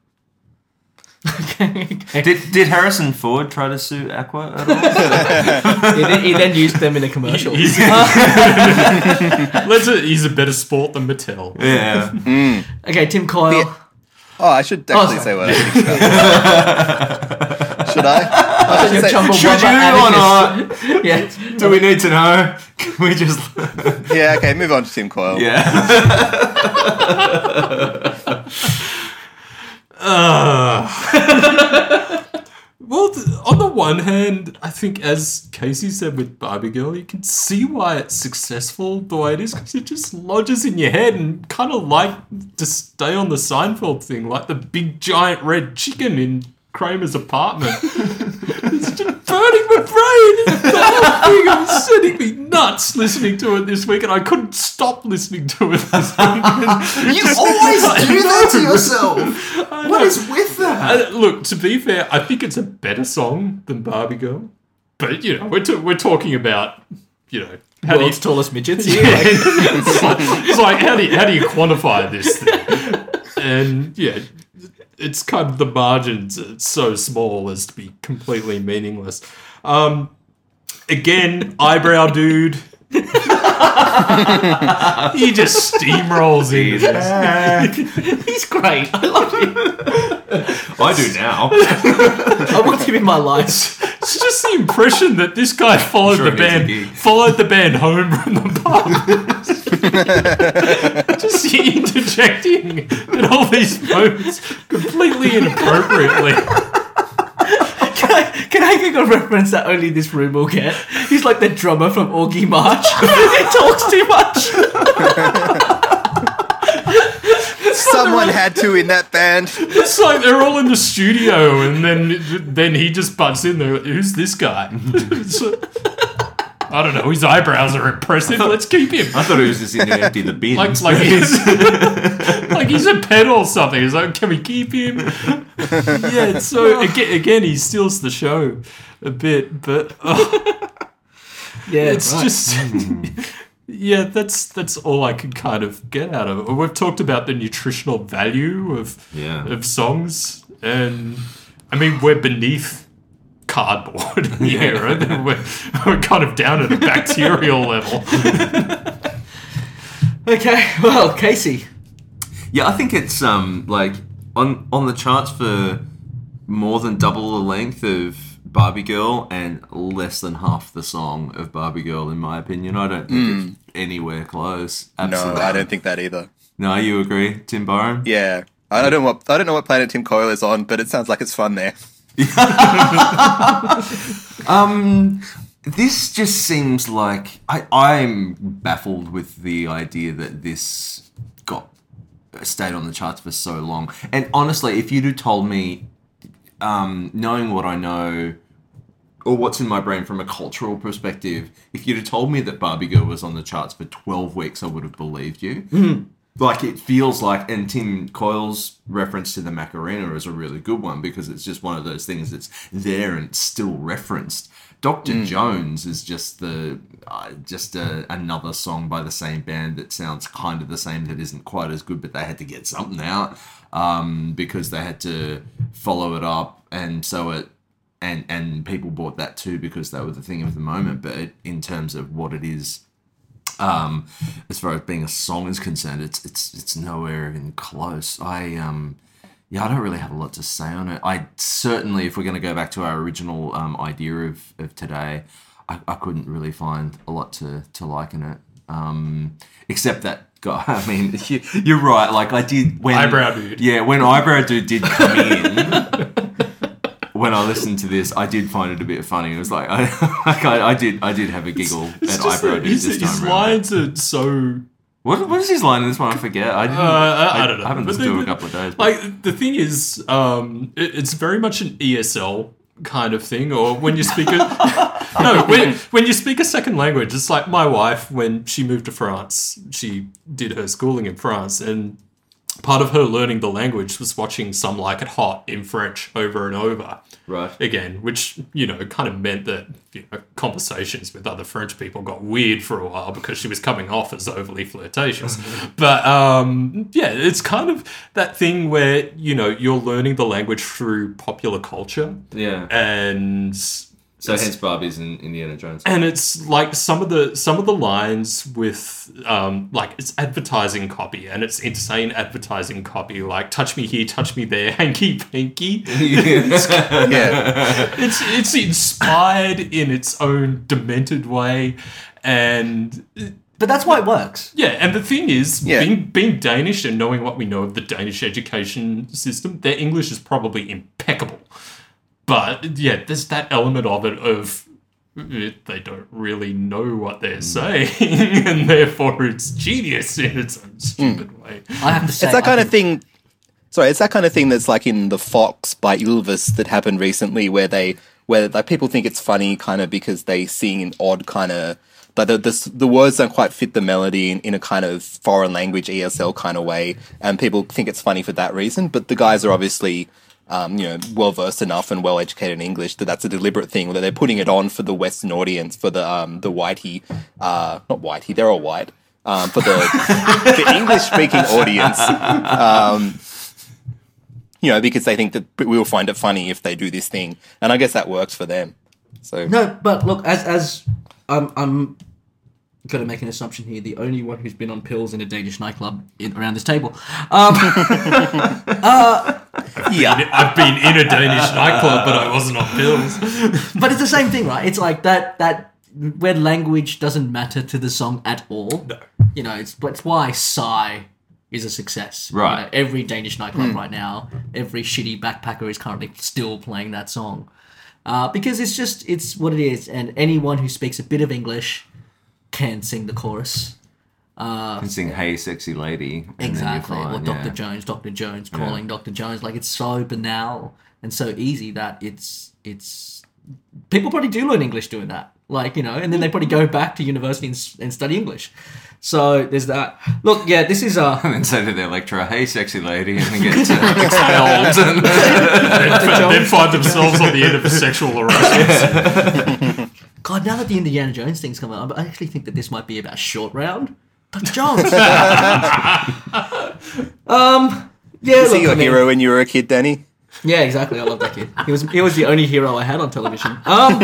Speaker 3: Did, did Harrison Ford try to sue Aqua at all?
Speaker 1: he, then, he then used them in a commercial.
Speaker 2: He's, let's, he's a better sport than Mattel.
Speaker 3: yeah. Mm.
Speaker 1: okay, Tim Coyle.
Speaker 4: Yeah. Oh, I should definitely
Speaker 1: sorry.
Speaker 4: say what I think Should I? I should say,
Speaker 3: Should
Speaker 1: Wumba
Speaker 3: you or
Speaker 1: not? yeah.
Speaker 3: Do we need to know? Can we just.
Speaker 4: yeah, okay, move on to Tim Coyle.
Speaker 3: yeah.
Speaker 2: Well, on the one hand, I think, as Casey said with Barbie Girl, you can see why it's successful the way it is because it just lodges in your head and kind of like to stay on the Seinfeld thing, like the big giant red chicken in Kramer's apartment. it's just burning my brain. The whole thing was sending me nuts listening to it this week, and I couldn't stop listening to it this week.
Speaker 3: You always do that to yourself. What is with that?
Speaker 2: Uh, look, to be fair, I think it's a better song than Barbie Girl. But, you know, we're, t- we're talking about, you know, how do you,
Speaker 1: World's tallest midgets here.
Speaker 2: it's, like, it's like, how do you, how do you quantify this thing? And, yeah, it's kind of the margins it's so small as to be completely meaningless. Um, again, eyebrow dude. he just steamrolls in.
Speaker 1: He's great. I love him.
Speaker 3: I do now.
Speaker 1: I want him in my life.
Speaker 2: It's just the impression that this guy followed
Speaker 3: Sure
Speaker 2: the
Speaker 3: he needs a
Speaker 2: band, followed the band home from the pub. just interjecting in all these moments completely inappropriately.
Speaker 1: Can I, can I get a reference that only this room will get? He's like the drummer from Augie March. he talks too much.
Speaker 4: Someone had to in that band.
Speaker 2: It's like they're all in the studio, and then then he just butts in there. Who's this guy? I don't know. His eyebrows are impressive. Let's keep him.
Speaker 3: I thought it was just in to empty the bin.
Speaker 2: Like, like he's like he's a pet or something. It's like, can we keep him? Yeah. So again, again, he steals the show a bit, but oh,
Speaker 1: Yeah,
Speaker 2: it's just. Hmm. Yeah, that's that's all I can kind of get out of it. We've talked about the nutritional value of
Speaker 3: Yeah.
Speaker 2: of songs, and I mean we're beneath cardboard here. right? We're, we're kind of down at a bacterial level.
Speaker 1: Okay, well, Casey.
Speaker 3: Yeah, I think it's um like on on the charts for more than double the length of Barbie Girl and less than half the song of Barbie Girl, in my opinion. I don't think it's anywhere close.
Speaker 4: No, I don't think that either.
Speaker 3: No, you agree, Tim Byron?
Speaker 4: Yeah. I don't know what I don't know what planet Tim Coyle is on, but it sounds like it's fun there.
Speaker 3: Um, this just seems like I I'm baffled with the idea that this got stayed on the charts for so long. And honestly, if you'd have told me, um, knowing what I know. Or what's in my brain from a cultural perspective. If you'd have told me that Barbie Girl was on the charts for twelve weeks, I would have believed you. Like it feels like, and Tim Coyle's reference to the Macarena is a really good one because it's just one of those things that's there and still referenced. Doctor Jones is just the uh, just a, another song by the same band that sounds kind of the same that isn't quite as good, but they had to get something out um, because they had to follow it up, and so it and and people bought that too because they were the thing of the moment. But in terms of what it is um, as far as being a song is concerned, it's it's it's nowhere even close. I um, yeah, I don't really have a lot to say on it. I certainly, if we're going to go back to our original um, idea of, of today, I, I couldn't really find a lot to, to like in it. Um, except that guy. I mean, you, you're right. Like I did when
Speaker 2: Eyebrow Dude.
Speaker 3: Yeah, when eyebrow dude did come in. When I listened to this, I did find it a bit funny. It was like I, like, I, I did, I did have a giggle
Speaker 2: It's
Speaker 3: at eyebrow
Speaker 2: that
Speaker 3: dude
Speaker 2: his,
Speaker 3: this time
Speaker 2: his
Speaker 3: around.
Speaker 2: lines are so
Speaker 3: What, what is his line in this one? I forget. I didn't.
Speaker 2: Uh, I, I don't know.
Speaker 3: I haven't listened to it a couple of days. but-
Speaker 2: Like the thing is, um, it, it's very much an ESL kind of thing, or when you speak a no, when when you speak a second language, it's like my wife when she moved to France, she did her schooling in France, and part of her learning the language was watching Some Like It Hot in French over and over
Speaker 3: right.
Speaker 2: again, which you know kind of meant that you know, conversations with other French people got weird for a while because she was coming off as overly flirtatious. but um, yeah, it's kind of that thing where you know you're learning the language through popular culture,
Speaker 3: Yeah.
Speaker 2: and
Speaker 3: So hence Barbie's in Indiana Jones.
Speaker 2: and it's like some of the some of the lines with um, like it's advertising copy and it's insane advertising copy like touch me here touch me there hanky panky
Speaker 4: Yeah.
Speaker 2: it's it's inspired in its own demented way and
Speaker 1: But that's why it works.
Speaker 2: yeah and the thing is
Speaker 4: Yeah.
Speaker 2: being being danish and knowing what we know of the danish education system their english is probably impeccable but yeah there's that element of it of they don't really know what they're hmm. saying and therefore it's genius in its own hmm. stupid way
Speaker 1: I have to say,
Speaker 4: It's that
Speaker 1: I
Speaker 4: kind of thing. Sorry, it's that kind of thing that's like in the Fox by Ylvis that happened recently, where they where like people think it's funny kind of because they sing in odd kind of like the, the the words don't quite fit the melody in, in a kind of foreign language ESL kind of way, and people think it's funny for that reason. But the guys are obviously. Um, you know, well versed enough and well educated in English that that's a deliberate thing. That they're putting it on for the Western audience, for the um, the whitey, uh, not whitey, they're all white, um, for the the English speaking audience. Um, you know, because they think that we will find it funny if they do this thing, and I guess that works for them. So
Speaker 1: No, but look, as as I'm I'm gonna make an assumption here. The only one who's been on pills in a Danish nightclub in, around this table. Um,
Speaker 4: yeah,
Speaker 2: i've been in a danish nightclub but i wasn't on pills
Speaker 1: but it's the same thing, right? It's like that that where language doesn't matter to the song at all.
Speaker 2: No.
Speaker 1: You know, it's that's why Psy is a success. You
Speaker 3: Right.
Speaker 1: know, every Danish nightclub right now, every shitty backpacker is currently still playing that song. Uh, because it's just it's what it is, and anyone who speaks a bit of English can sing the chorus.
Speaker 3: You can sing "Hey, sexy lady." and then you're
Speaker 1: Exactly. Or Dr.
Speaker 3: yeah.
Speaker 1: Jones, Dr. Jones, calling Dr. Jones. Like it's so banal and so easy that it's it's people probably do learn English doing that. Like you know, and then they probably go back to university and, and study English. So there's that. Look, yeah, this is uh
Speaker 3: And then say to their lecturer, "Hey, sexy lady," and then get uh, expelled. And,
Speaker 2: then find themselves on the end of a sexual harassment
Speaker 1: God. Now that the Indiana Jones thing's come out, I actually think that this might be about short round. Dr. Jones. um. Yeah.
Speaker 4: is he
Speaker 1: look,
Speaker 4: your
Speaker 1: I mean-
Speaker 4: hero when you were a kid, Danny?
Speaker 1: Yeah, exactly. I love that kid. He was he was the only hero I had on television. Um,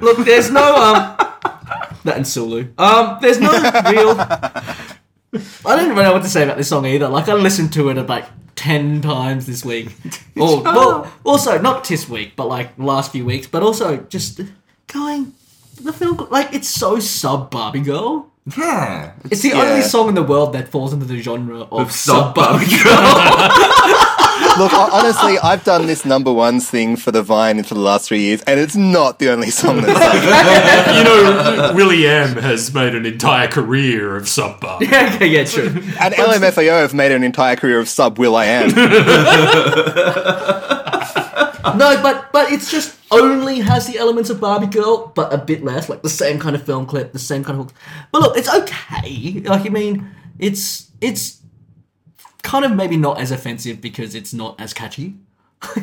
Speaker 1: look, there's no um, that and Sulu. Um, there's no real. I don't even know what to say about this song either. Like I listened to it about ten times this week. Or well, also not this week, but like last few weeks. But also just going the film. Like it's so sub Barbie Girl.
Speaker 3: yeah,
Speaker 1: It's the
Speaker 4: Yeah.
Speaker 1: only song in the world that falls into the genre of
Speaker 3: sub
Speaker 1: sub Barbie Girl.
Speaker 4: Look, honestly, I've done this number one thing for the Vine for the last three years, and it's not the only song that's like
Speaker 2: you know, Will I Am has made an entire career of sub bar.
Speaker 1: yeah, okay, yeah, true.
Speaker 4: And LMFAO have made an entire career of sub Will I Am.
Speaker 1: No, but but it's just only has the elements of Barbie Girl, but a bit less, like the same kind of film clip, the same kind of hook. But look, it's okay. Like I mean, it's it's kind of maybe not as offensive because it's not as catchy.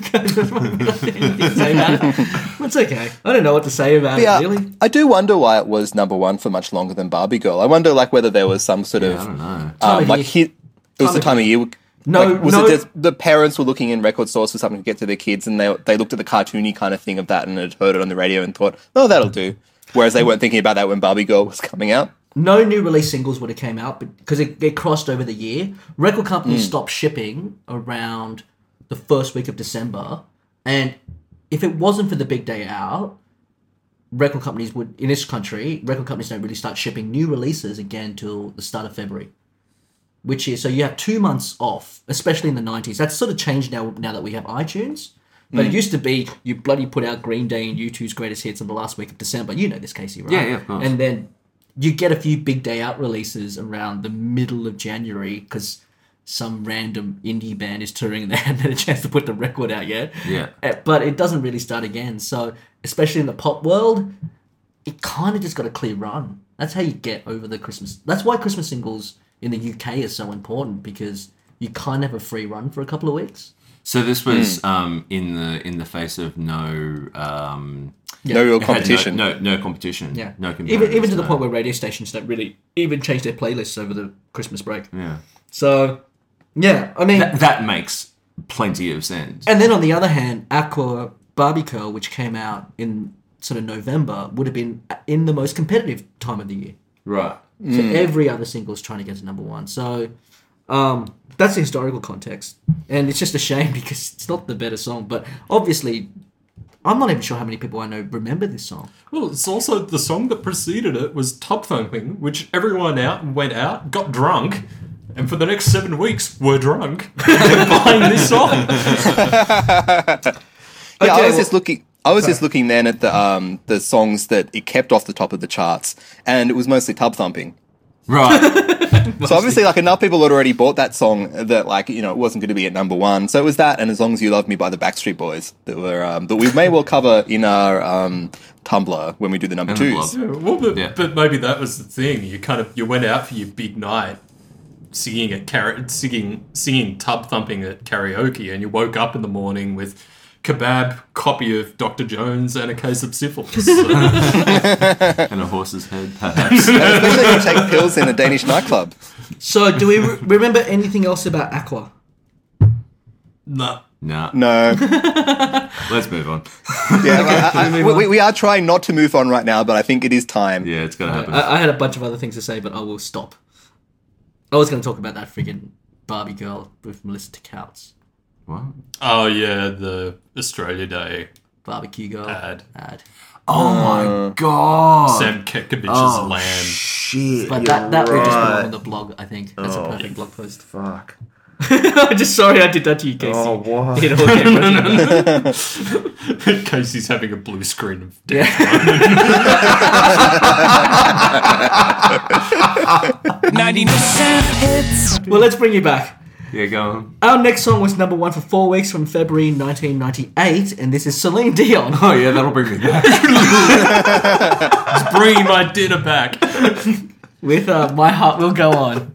Speaker 1: It's okay. I don't know what to say about
Speaker 4: Yeah,
Speaker 1: it. Really,
Speaker 4: I do wonder why it was number one for much longer than Barbie Girl. I wonder, like, whether there was some sort
Speaker 3: I
Speaker 4: of
Speaker 3: don't know.
Speaker 4: Um,
Speaker 1: of
Speaker 4: like hit. It was the time of year.
Speaker 1: No,
Speaker 4: like, was
Speaker 1: no.
Speaker 4: it just the parents were looking in record stores for something to get to their kids, and they they looked at the cartoony kind of thing of that and had heard it on the radio and thought, "Oh, that'll do." Whereas they weren't thinking about that when Barbie Girl was coming out.
Speaker 1: No new release singles would have came out because it, it crossed over the year. Record companies hmm. stopped shipping around the first week of December, and if it wasn't for the big day out, record companies would in this country record companies don't really start shipping new releases again till the start of February. Which is so you have two months off, especially in the nineties. That's sort of changed now now that we have iTunes. But it hmm. used to be you bloody put out Green Day and U2's greatest hits in the last week of December. You know this, Casey, right?
Speaker 3: Yeah, yeah, of course.
Speaker 1: And then you get a few big day out releases around the middle of January because some random indie band is touring and they haven't had a chance to put the record out yet.
Speaker 3: Yeah.
Speaker 1: Uh, But it doesn't really start again. So, especially in the pop world, it kind of just got a clear run. That's how you get over the Christmas. That's why Christmas singles in the UK is so important because you kind of have a free run for a couple of weeks.
Speaker 3: So this was um, in the in the face of no um,
Speaker 4: No real
Speaker 3: it had no-
Speaker 4: competition.
Speaker 3: No, no, competition.
Speaker 1: Yeah.
Speaker 3: no
Speaker 1: even even to the
Speaker 3: no.
Speaker 1: point where radio stations don't really even change their playlists over the Christmas break.
Speaker 3: yeah,
Speaker 1: So, yeah, I mean,
Speaker 3: that, that makes plenty of sense.
Speaker 1: And then on the other hand, Aqua Barbie Girl, which came out in sort of November, would have been in the most competitive time of the year.
Speaker 3: right.
Speaker 1: So every other single is trying to get to number one. So um, that's the historical context, and it's just a shame because it's not the better song. But obviously, I'm not even sure how many people I know remember this song.
Speaker 2: Well, it's also the song that preceded it was Tub Thumping, which everyone out went out, got drunk, and for the next seven weeks were drunk and buying this song.
Speaker 4: Yeah, I was
Speaker 1: well-
Speaker 4: just looking. I was just looking then at the um, the songs that it kept off the top of the charts, and it was mostly tub thumping.
Speaker 3: Right.
Speaker 4: So obviously, like enough people had already bought that song that like you know it wasn't going to be at number one. So it was that, and as long as you love me by the Backstreet Boys that were um, that we may well cover in our um, Tumblr when we do the number
Speaker 3: And
Speaker 4: twos.
Speaker 3: blog.
Speaker 2: Yeah, well, but,
Speaker 3: Yeah.
Speaker 2: but maybe that was the thing. You kind of you went out for your big night, singing at kara- singing singing tub thumping at karaoke, and you woke up in the morning with kebab, copy of Doctor Jones, and a case of syphilis. So-
Speaker 3: and a horse's head, perhaps.
Speaker 4: Especially if you take pills in a Danish nightclub.
Speaker 1: So, do we re- remember anything else about Aqua?
Speaker 2: No.
Speaker 3: nah.
Speaker 4: No,
Speaker 3: Let's move on.
Speaker 4: yeah, like, I- I- we, we are trying not to move on right now, but I think it is time.
Speaker 3: Yeah, it's gonna happen.
Speaker 1: I, I had a bunch of other things to say, but I will stop. I was going to talk about that friggin' Barbie girl with Melissa Couts.
Speaker 3: What?
Speaker 2: Oh yeah, the Australia Day
Speaker 1: Barbecue girl
Speaker 2: ad.
Speaker 1: ad.
Speaker 3: Oh uh, my god.
Speaker 2: Sam Kekovich's
Speaker 3: oh,
Speaker 2: lamb.
Speaker 3: shit.
Speaker 1: But
Speaker 3: you're
Speaker 1: that, that would just belong on the blog, I think. That's a oh, perfect blog post.
Speaker 3: Fuck.
Speaker 1: I'm just sorry I did that to you, Casey.
Speaker 3: Oh, what?
Speaker 1: You know,
Speaker 2: Casey's having a blue screen of death. Ninety percent hits.
Speaker 1: well, let's bring you back.
Speaker 3: Yeah, go on.
Speaker 1: Our next song was number one for four weeks from February 1998, and this is Celine Dion.
Speaker 3: Oh yeah, that'll bring me back.
Speaker 2: It's bringing my dinner back.
Speaker 1: with uh, My Heart Will Go On.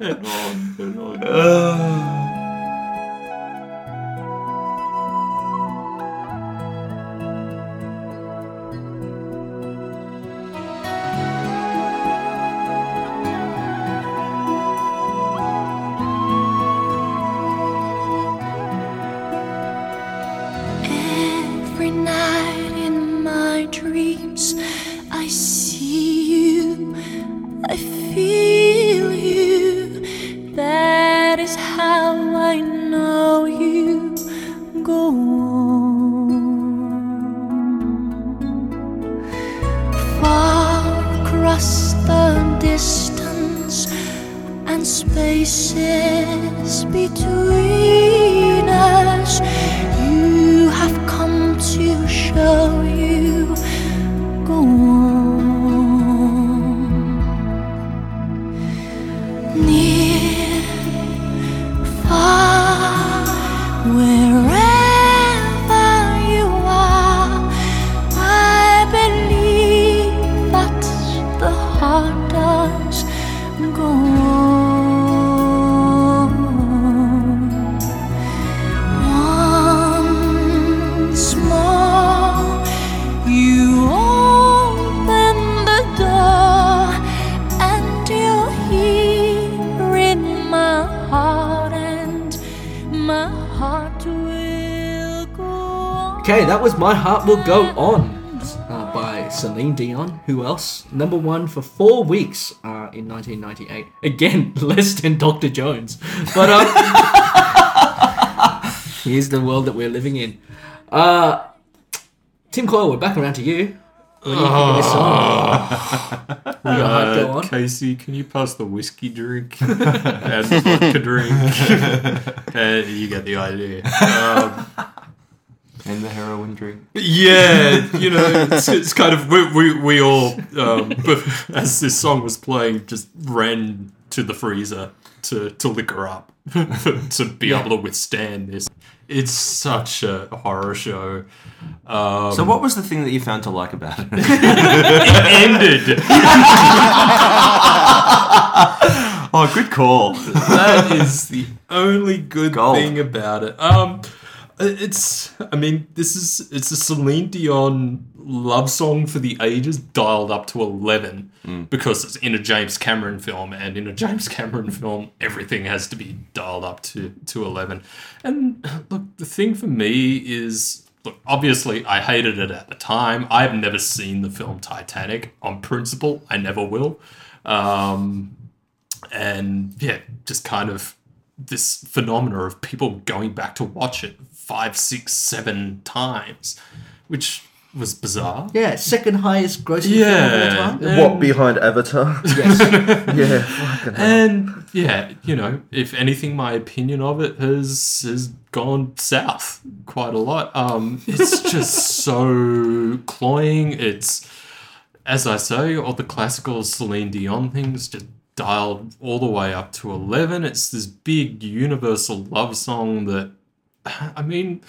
Speaker 2: Head on, head on.
Speaker 6: Every will go on.
Speaker 1: Okay, that was My Heart Will Go On uh, by Celine Dion. Who else? Number one for four weeks uh, in 1998. Again, less than Dr. Jones. But um, here's the world that we're living in. Uh, Tim Coyle, we're back around to you. What do you think of this song? We got hype, go
Speaker 2: Uh,
Speaker 1: on.
Speaker 2: Casey, can you pass the whiskey drink and the vodka drink? Uh, you get the idea. Um,
Speaker 3: And the heroin drink.
Speaker 2: yeah, you know, it's, it's kind of we we, we all, um, as this song was playing, just ran to the freezer to to liquor up to be able to withstand this. It's such a horror show. Um,
Speaker 3: So, what was the thing that you found to like about it?
Speaker 2: it ended.
Speaker 3: oh, good call.
Speaker 2: that is the only good
Speaker 3: Gold.
Speaker 2: thing about it. Um, it's. I mean, this is. It's a Celine Dion love song for the ages, dialed up to eleven, because it's in a James Cameron film, and in a James Cameron film, everything has to be dialed up to to eleven. And look, the thing for me is. Look, obviously, I hated it at the time. I've never seen the film Titanic on principle. I never will. Um, and yeah, just kind of this phenomena of people going back to watch it five, six, seven times, which was bizarre.
Speaker 1: Yeah, second highest grossing
Speaker 2: Yeah.
Speaker 1: film of all time.
Speaker 2: And-
Speaker 7: What behind Avatar?
Speaker 1: Yes.
Speaker 7: yeah, fucking hell.
Speaker 2: And yeah, you know, if anything, my opinion of it has has gone south quite a lot. Um, it's just so cloying. It's as I say, all the classical Celine Dion things just dialed all the way up to eleven. It's this big universal love song that, I mean.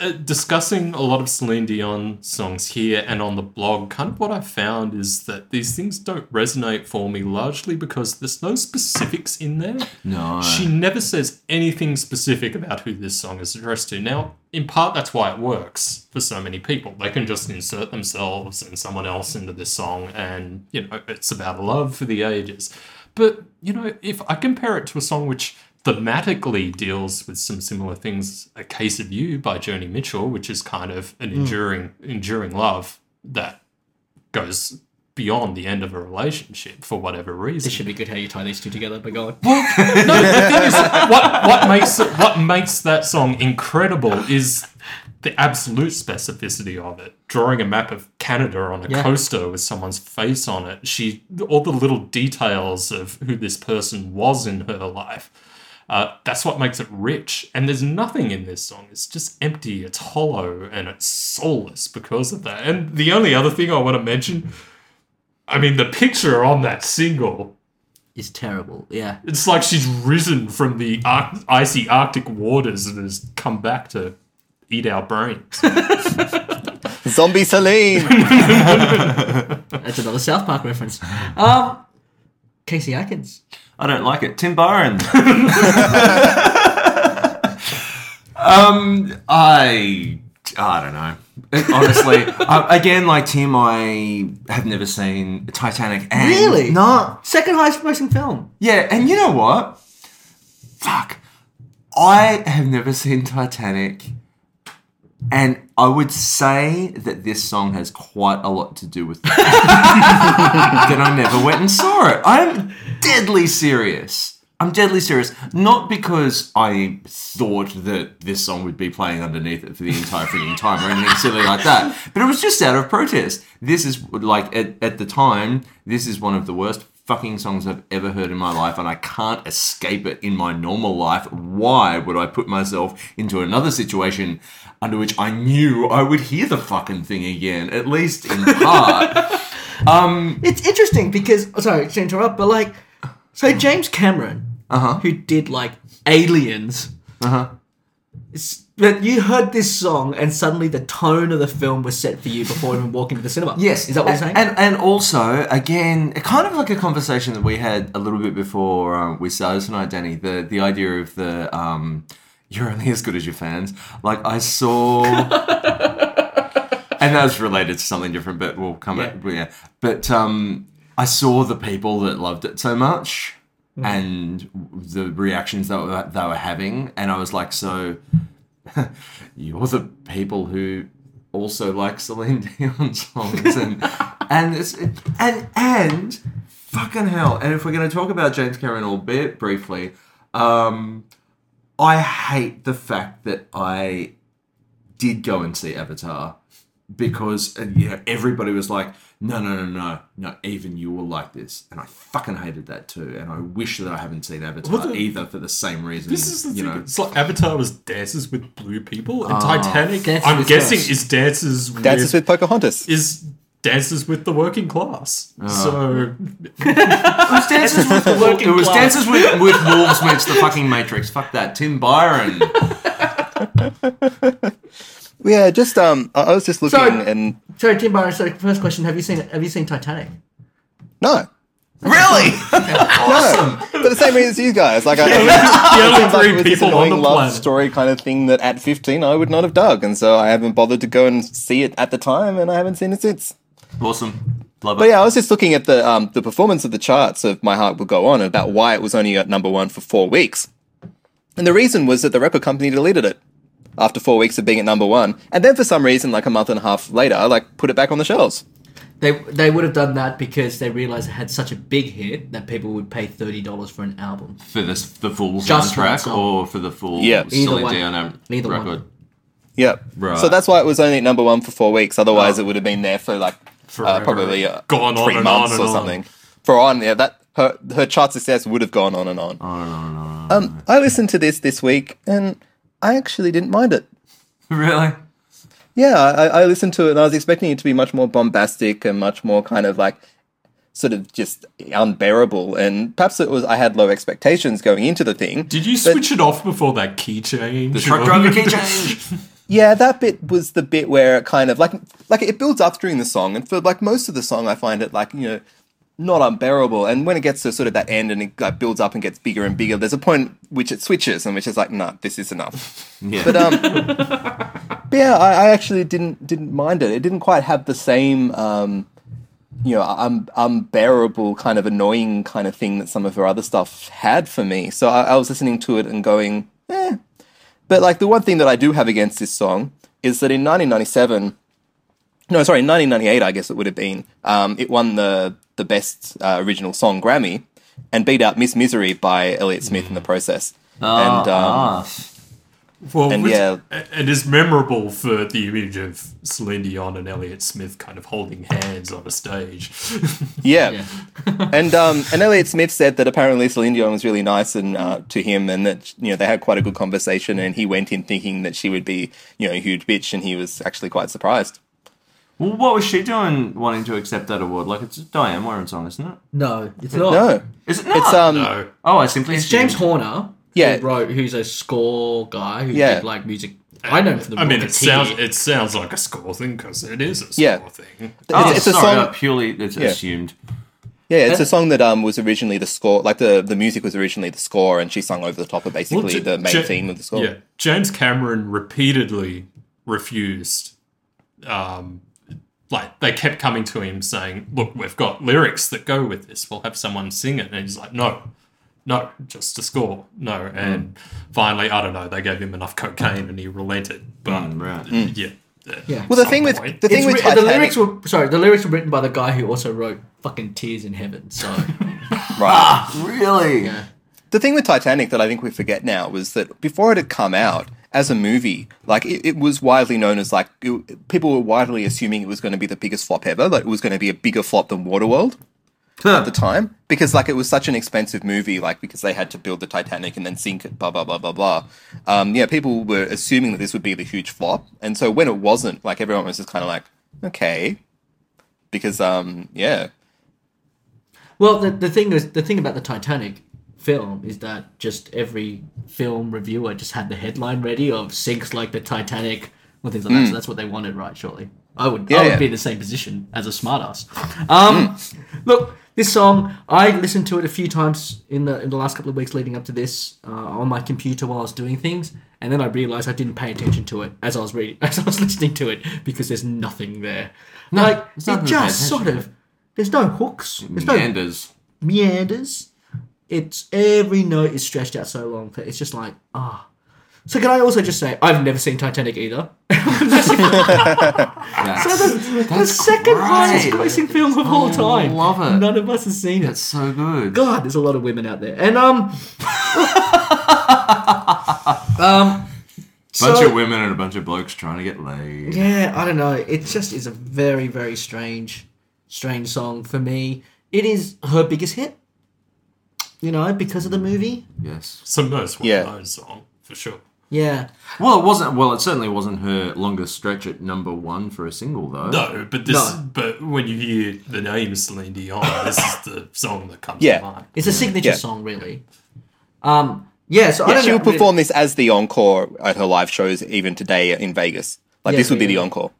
Speaker 2: Uh, discussing a lot of Celine Dion songs here and on the blog, kind of what I found is that these things don't resonate for me largely because there's no specifics in there.
Speaker 3: No.
Speaker 2: She never says anything specific about who this song is addressed to. Now, in part, that's why it works for so many people. They can just insert themselves and someone else into this song, and, you know, it's about love for the ages. But, you know, if I compare it to a song which thematically deals with some similar things, A Case of You by Joni Mitchell, which is kind of an hmm. enduring, enduring love that goes beyond the end of a relationship for whatever reason.
Speaker 1: This should be good how you tie these two together, but go on.
Speaker 2: no, the thing is, what what makes what makes that song incredible is the absolute specificity of it. Drawing a map of Canada on a
Speaker 1: Yeah.
Speaker 2: coaster with someone's face on it. She all the little details of who this person was in her life. Uh, that's what makes it rich. And there's nothing in this song. It's just empty. It's hollow and it's soulless because of that. And the only other thing I want to mention, I mean, the picture on that single
Speaker 1: is terrible. Yeah.
Speaker 2: it's like she's risen from the arc- icy Arctic waters and has come back to eat our brains.
Speaker 4: Zombie Celine.
Speaker 1: That's another South Park reference. Um, Casey Atkins.
Speaker 3: I don't like it. Tim Byron. um, I I don't know. Honestly, uh, again, like Tim, I have never seen Titanic. And
Speaker 1: Really?
Speaker 3: No.
Speaker 1: Second highest grossing film.
Speaker 3: Yeah, and you know what? Fuck. I have never seen Titanic. And I would say that this song has quite a lot to do with the fact that I never went and saw it. I'm deadly serious. I'm deadly serious. Not because I thought that this song would be playing underneath it for the entire freaking time or anything silly like that, but it was just out of protest. This is like at, at the time, this is one of the worst fucking songs I've ever heard in my life, and I can't escape it in my normal life. Why would I put myself into another situation under which I knew I would hear the fucking thing again, at least in part?
Speaker 1: um, It's interesting because oh, sorry to interrupt, but like, so James Cameron,
Speaker 3: Uh-huh.
Speaker 1: who did like Aliens,
Speaker 3: Uh-huh.
Speaker 1: it's, but you heard this song and suddenly the tone of the film was set for you before even walking to the cinema.
Speaker 3: Yes,
Speaker 1: is that what you're saying?
Speaker 3: And and also again, kind of like a conversation that we had a little bit before um, we started tonight, Danny. The the idea of the um, you're only as good as your fans. Like I saw, and that was related to something different, but we'll come
Speaker 1: Yeah.
Speaker 3: back. Yeah, but um, I saw the people that loved it so much. And the reactions that they were having, and I was like, "So, you're the people who also like Celine Dion songs, and and and and fucking hell. And if we're going to talk about James Cameron a bit briefly, um, I hate the fact that I did go and see Avatar because you know everybody was like, no, no, no, no, no. Even you will like this, and I fucking hated that too. And I wish that I haven't seen Avatar
Speaker 2: the-
Speaker 3: either for the same reason.
Speaker 2: This is the
Speaker 3: you
Speaker 2: thing.
Speaker 3: know,
Speaker 2: It's like Avatar was dances with blue people, and
Speaker 3: Ah.
Speaker 2: Titanic, I'm
Speaker 1: with
Speaker 2: guessing,
Speaker 1: Girls.
Speaker 2: is dances with,
Speaker 4: Dances with Pocahontas.
Speaker 2: is dances with the working class.
Speaker 3: Ah.
Speaker 2: So
Speaker 3: It was dances with the
Speaker 1: working
Speaker 3: It was
Speaker 1: class.
Speaker 3: dances with with wolves meets the fucking Matrix. Fuck that, Tim Byron.
Speaker 4: Yeah, just um, I I was just looking
Speaker 1: So-
Speaker 4: and
Speaker 1: Sorry, Tim Byron. So, first question: Have you seen Have you seen Titanic?
Speaker 4: no,
Speaker 3: really?
Speaker 4: no, for the same reason as you guys. Like I,
Speaker 2: the
Speaker 4: it
Speaker 2: only
Speaker 4: seems like
Speaker 2: three
Speaker 4: it was this
Speaker 2: people on
Speaker 4: annoying
Speaker 2: the
Speaker 4: love
Speaker 2: planet.
Speaker 4: story kind of thing that at fifteen I would not have dug, and so I haven't bothered to go and see it at the time, and I haven't seen it since.
Speaker 3: awesome. Love it.
Speaker 4: But yeah, I was just looking at the um, the performance of the charts of My Heart Will Go On about why it was only at number one for four weeks. And the reason was that the record company deleted it after four weeks of being at number one, and then for some reason, like a month and a half later, like put it back on the shelves.
Speaker 1: They they would have done that because they realized it had such a big hit that people would pay thirty dollars for an album.
Speaker 3: for this the full
Speaker 1: Just one
Speaker 3: soundtrack or for the full
Speaker 4: Yeah.
Speaker 1: Either
Speaker 3: Celine
Speaker 1: one.
Speaker 3: Dion um,
Speaker 1: Either one.
Speaker 3: record.
Speaker 4: Yep.
Speaker 3: Right.
Speaker 4: So that's why it was only at number one for four weeks. Otherwise,
Speaker 3: Oh.
Speaker 4: it would have been there for like uh, probably uh,
Speaker 2: Gone on
Speaker 4: three
Speaker 2: and
Speaker 4: months
Speaker 2: on and
Speaker 4: or
Speaker 2: on.
Speaker 4: something. For on, yeah, that her her chart success would have gone on and on.
Speaker 3: Oh, no, no, no.
Speaker 4: Um, I listened to this this week, and I actually didn't mind it.
Speaker 3: Really?
Speaker 4: Yeah, I, I listened to it and I was expecting it to be much more bombastic and much more kind of like sort of just unbearable. And perhaps it was I had low expectations going into the thing.
Speaker 2: Did you switch it off before that key change?
Speaker 3: The truck driver key change.
Speaker 4: Yeah, that bit was the bit where it kind of like like it builds up during the song, and for like most of the song, I find it like you know not unbearable. And when it gets to sort of that end and it like builds up and gets bigger and bigger, there's a point which it switches and which is like, nah, this is enough.
Speaker 3: Yeah.
Speaker 4: But um, but yeah, I, I actually didn't didn't mind it. It didn't quite have the same um, you know, un- unbearable kind of annoying kind of thing that some of her other stuff had for me. So I, I was listening to it and going, eh. But like the one thing that I do have against this song is that in 1997, no, sorry, in 1998, I guess it would have been, um, it won the the best uh, original song Grammy and beat out Miss Misery by Elliott Smith in the process. and um,
Speaker 3: ah.
Speaker 2: Well,
Speaker 4: And
Speaker 2: which-
Speaker 4: yeah.
Speaker 2: it is memorable for the image of Celine Dion and Elliott Smith kind of holding hands on a stage.
Speaker 4: yeah, and um, and Elliott Smith said that apparently Celine Dion was really nice and uh, to him, and that you know they had quite a good conversation, and he went in thinking that she would be you know a huge bitch, and he was actually quite surprised.
Speaker 3: Well, what was she doing wanting to accept that award? Like, it's a Diane Warren song, isn't it?
Speaker 1: No, it's not.
Speaker 4: No,
Speaker 3: Is it not?
Speaker 4: it's um,
Speaker 2: no.
Speaker 3: oh, I simply
Speaker 1: It's James
Speaker 3: assumed.
Speaker 1: Horner.
Speaker 4: Yeah.
Speaker 1: who wrote who's a score guy who
Speaker 4: Yeah.
Speaker 1: did like music. I know him for the.
Speaker 2: I mean, it sounds it sounds like a score thing because it is a score
Speaker 4: Yeah.
Speaker 2: thing.
Speaker 3: Oh,
Speaker 4: it's, it's a song.
Speaker 3: purely it's
Speaker 4: Yeah.
Speaker 3: assumed.
Speaker 4: Yeah, it's a song that um was originally the score, like the the music was originally the score, and she sung over the top of basically
Speaker 2: Ja-
Speaker 4: the main
Speaker 2: Ja-
Speaker 4: theme of the score.
Speaker 2: Yeah, James Cameron repeatedly refused. Um, like they kept coming to him saying, "Look, we've got lyrics that go with this. We'll have someone sing it." And he's like, "No, no, just a score, no." Hmm. And finally, I don't know. They gave him enough cocaine, and he relented. But
Speaker 3: Mm, right.
Speaker 2: yeah, hmm.
Speaker 1: Yeah.
Speaker 4: Well, the
Speaker 2: some
Speaker 4: thing with the thing
Speaker 1: It's
Speaker 4: with Titanic,
Speaker 1: the lyrics were sorry. The lyrics were written by the guy who also wrote "Fucking Tears in Heaven." So
Speaker 4: right?
Speaker 3: Ah, really?
Speaker 1: yeah,
Speaker 4: the thing with Titanic that I think we forget now was that before it had come out as a movie, like it, it was widely known as like it- people were widely assuming it was going to be the biggest flop ever. Like it was going to be a bigger flop than Waterworld at the time because like it was such an expensive movie. Like because they had to build the Titanic and then sink it. Blah blah blah blah blah. Um, yeah, people were assuming that this would be the huge flop, and so when it wasn't, like everyone was just kind of like, okay, because um, yeah,
Speaker 1: Well, the, the thing is, the thing about the Titanic film is that just every film reviewer just had the headline ready of sinks like the Titanic or things like that. So that's what they wanted, right? Surely, I would.
Speaker 4: Yeah,
Speaker 1: I would
Speaker 4: yeah.
Speaker 1: be in the same position as a smartass. Um, look, this song I listened to it a few times in the in the last couple of weeks leading up to this uh, on my computer while I was doing things, and then I realized I didn't pay attention to it as I was reading as I was listening to it because there's nothing there. No,
Speaker 3: like
Speaker 1: it
Speaker 3: nothing to pay
Speaker 1: just sort of. There's no hooks. There's no
Speaker 3: Meanders.
Speaker 1: It's every note is stretched out so long that it's just like ah. So can I also just say I've never seen Titanic either.
Speaker 3: That's,
Speaker 1: So the, the second highest grossing film of all
Speaker 3: I
Speaker 1: time.
Speaker 3: love it.
Speaker 1: None of us have seen it.
Speaker 3: That's so good.
Speaker 1: God, there's a lot of women out there. And um Um
Speaker 3: Bunch
Speaker 1: so-
Speaker 3: of women and a bunch of blokes trying to get laid.
Speaker 1: Yeah, I don't know. It just is a very, very strange, strange song for me. It is her biggest hit. You know, because of the movie.
Speaker 3: Yes.
Speaker 2: It's the most well
Speaker 4: Yeah.
Speaker 2: known song, for sure.
Speaker 1: Yeah.
Speaker 3: Well, it wasn't. Well, it certainly wasn't her longest stretch at number one for a single, though.
Speaker 2: No, but this.
Speaker 1: No.
Speaker 2: But when you hear the name Celine Dion, this is the song that comes
Speaker 4: Yeah.
Speaker 2: to mind.
Speaker 1: It's a signature
Speaker 4: Yeah.
Speaker 1: song, really. Um, yeah, so I
Speaker 4: Yeah,
Speaker 1: don't
Speaker 4: she
Speaker 1: know.
Speaker 4: would perform this as the encore at her live shows even today in Vegas. Like
Speaker 1: Yeah,
Speaker 4: this would be
Speaker 1: yeah.
Speaker 4: the encore.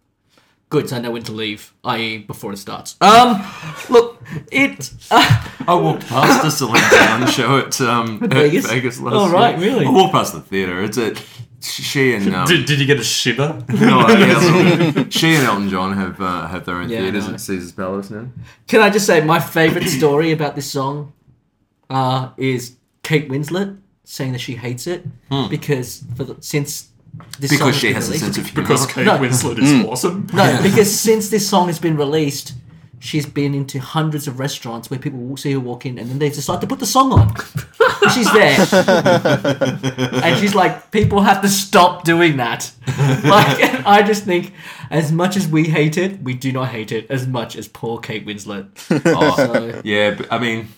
Speaker 1: Good, so I know when to leave, i.e., before it starts. Um, look, it. Uh,
Speaker 3: I walked past a Celine Dion show at um at
Speaker 1: Vegas?
Speaker 3: Vegas, last
Speaker 1: Oh, right,
Speaker 3: year.
Speaker 1: really?
Speaker 3: I walked past the theater. It's at she and um,
Speaker 2: Did, did you get a shiver?
Speaker 3: no, yeah, she and Elton John have uh, have their own
Speaker 1: Yeah,
Speaker 3: theaters at Caesar's Palace now.
Speaker 1: can I just say my favorite story about this song uh, is Kate Winslet saying that she hates it because for the, since this song
Speaker 3: Because she
Speaker 1: been
Speaker 3: has a
Speaker 1: released-
Speaker 3: sense of humor.
Speaker 2: Because Kate
Speaker 1: No.
Speaker 2: Winslet is awesome.
Speaker 1: No, because since this song has been released, she's been into hundreds of restaurants where people will see her walk in and then they decide to put the song on. she's there. and she's like, people have to stop doing that. Like, I just think, as much as we hate it, we do not hate it as much as poor Kate Winslet.
Speaker 3: Oh,
Speaker 1: So,
Speaker 3: yeah, but I mean,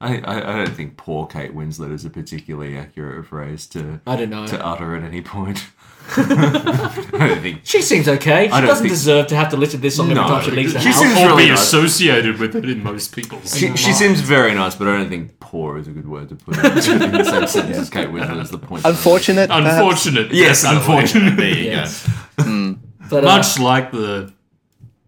Speaker 3: I, I I don't think poor Kate Winslet is a particularly accurate phrase to
Speaker 1: I don't know.
Speaker 3: to utter at any point. I don't think
Speaker 1: She seems okay. She
Speaker 3: don't
Speaker 1: doesn't
Speaker 3: think-
Speaker 1: deserve to have to listen to this song every
Speaker 3: No,
Speaker 1: time she leaves the
Speaker 3: she
Speaker 1: house.
Speaker 3: seems
Speaker 2: Or
Speaker 3: really
Speaker 2: be
Speaker 3: nice.
Speaker 2: associated with it in most people's.
Speaker 3: She, she seems very nice, but I don't think poor is a good word to put it in the same sentence as Kate Winslet is the point.
Speaker 4: Unfortunate. perhaps?
Speaker 2: Unfortunate.
Speaker 3: Yes, unfortunate. There you
Speaker 1: Yes.
Speaker 3: go.
Speaker 1: But, uh,
Speaker 2: Much like the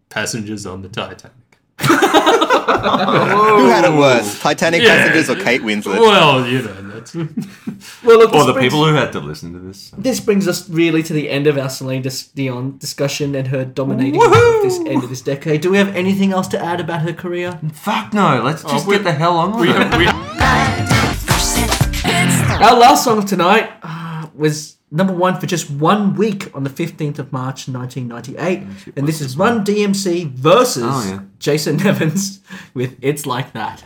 Speaker 2: passengers on the Titanic.
Speaker 4: Who had it worse, Titanic
Speaker 2: Yeah.
Speaker 4: passengers or Kate Winslet?
Speaker 2: Well, you know, that's.
Speaker 1: well, look,
Speaker 3: Or
Speaker 1: this
Speaker 3: the
Speaker 1: brings-
Speaker 3: people who had to listen to this.
Speaker 1: This brings us really to the end of our Celine Dis- Dion discussion and her dominating of this end of this decade. Do we have anything else to add about her career?
Speaker 3: Fuck no, let's just
Speaker 2: we-
Speaker 3: get the hell on with it.
Speaker 1: Our last song of tonight uh, was number one for just one week on the 15th of March 1998. And this is Run DMC versus
Speaker 3: Oh, yeah.
Speaker 1: Jason Nevins with It's Like That.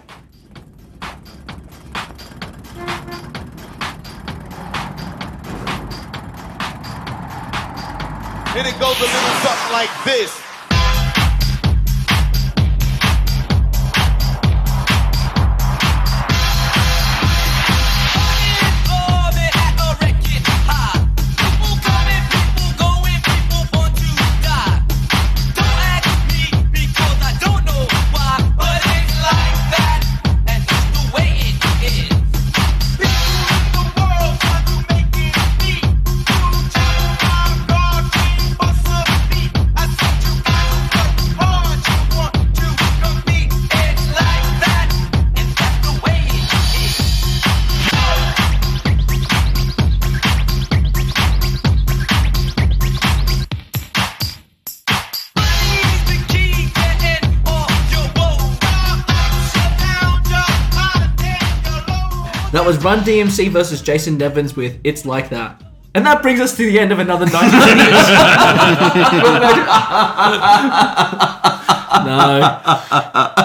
Speaker 8: And it goes a little something like this.
Speaker 1: Was Run DMC versus Jason Nevins with It's Like That. And that brings us to the end of another 90 minutes. no.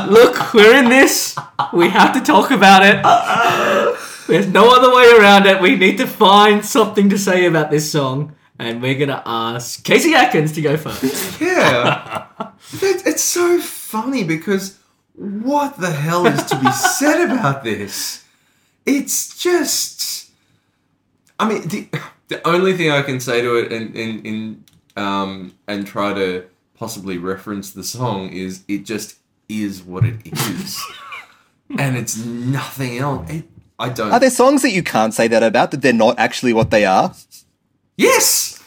Speaker 1: Look, we're in this. We have to talk about it. There's no other way around it. We need to find something to say about this song. And we're going to ask Casey Atkins to go first.
Speaker 3: Yeah. That- it's so funny because what the hell is to be said about this? It's just. I mean, the, the only thing I can say to it and, and, and, um, and try to possibly reference the song is it just is what it is. and it's nothing else. It, I don't.
Speaker 4: Are there songs that you can't say that about, that they're not actually what they are?
Speaker 3: yes!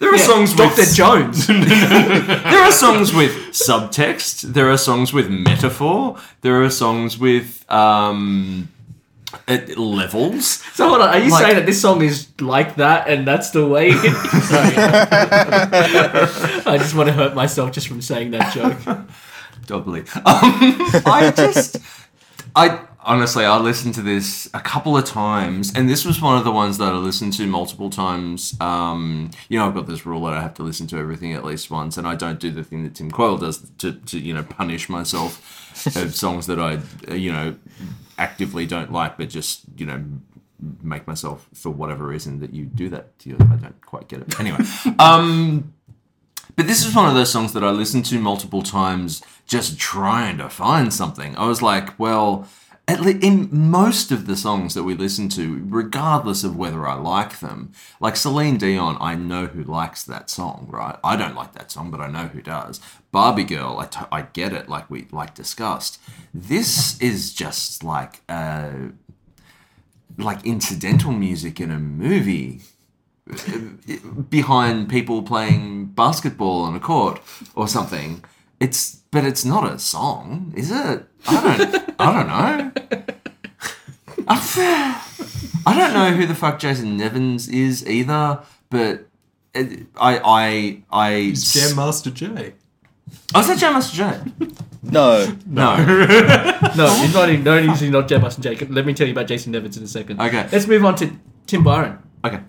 Speaker 3: There are
Speaker 1: Yeah,
Speaker 3: songs
Speaker 1: Dr.
Speaker 3: with
Speaker 1: Jones.
Speaker 3: there are songs with subtext. There are songs with metaphor. There are songs with um, uh, levels.
Speaker 1: So hold on, are you
Speaker 3: Like-
Speaker 1: saying that this song is like that and that's the way? I just want to hurt myself just from saying that joke.
Speaker 3: Doubly. Um, I just, I, honestly, I listened to this a couple of times, and this was one of the ones that I listened to multiple times. Um, you know, I've got this rule that I have to listen to everything at least once, and I don't do the thing that Tim Coyle does to, to you know punish myself of songs that I uh, you know actively don't like, but just you know make myself for whatever reason that you do that to you. I don't quite get it. Anyway, um, but this is one of those songs that I listened to multiple times, just trying to find something. I was like, well, at le- in most of the songs that we listen to, regardless of whether I like them, like Celine Dion, I know who likes that song, right? I don't like that song, but I know who does. Barbie Girl, I, t- I get it, like we like discussed. This is just like uh, like incidental music in a movie behind people playing basketball on a court or something. It's but it's not a song, is it? I don't I don't know. I, I don't know who the fuck Jason Nevins is either, but it, I I I
Speaker 2: It's Jam Master Jay.
Speaker 3: Oh, is that Jam Master Jay?
Speaker 4: No,
Speaker 3: No.
Speaker 1: No, he's not. No, he's not Jam Master Jacob. Let me tell you about Jason Nevins in a second.
Speaker 3: Okay.
Speaker 1: Let's move on to Tim Byron.
Speaker 3: Okay.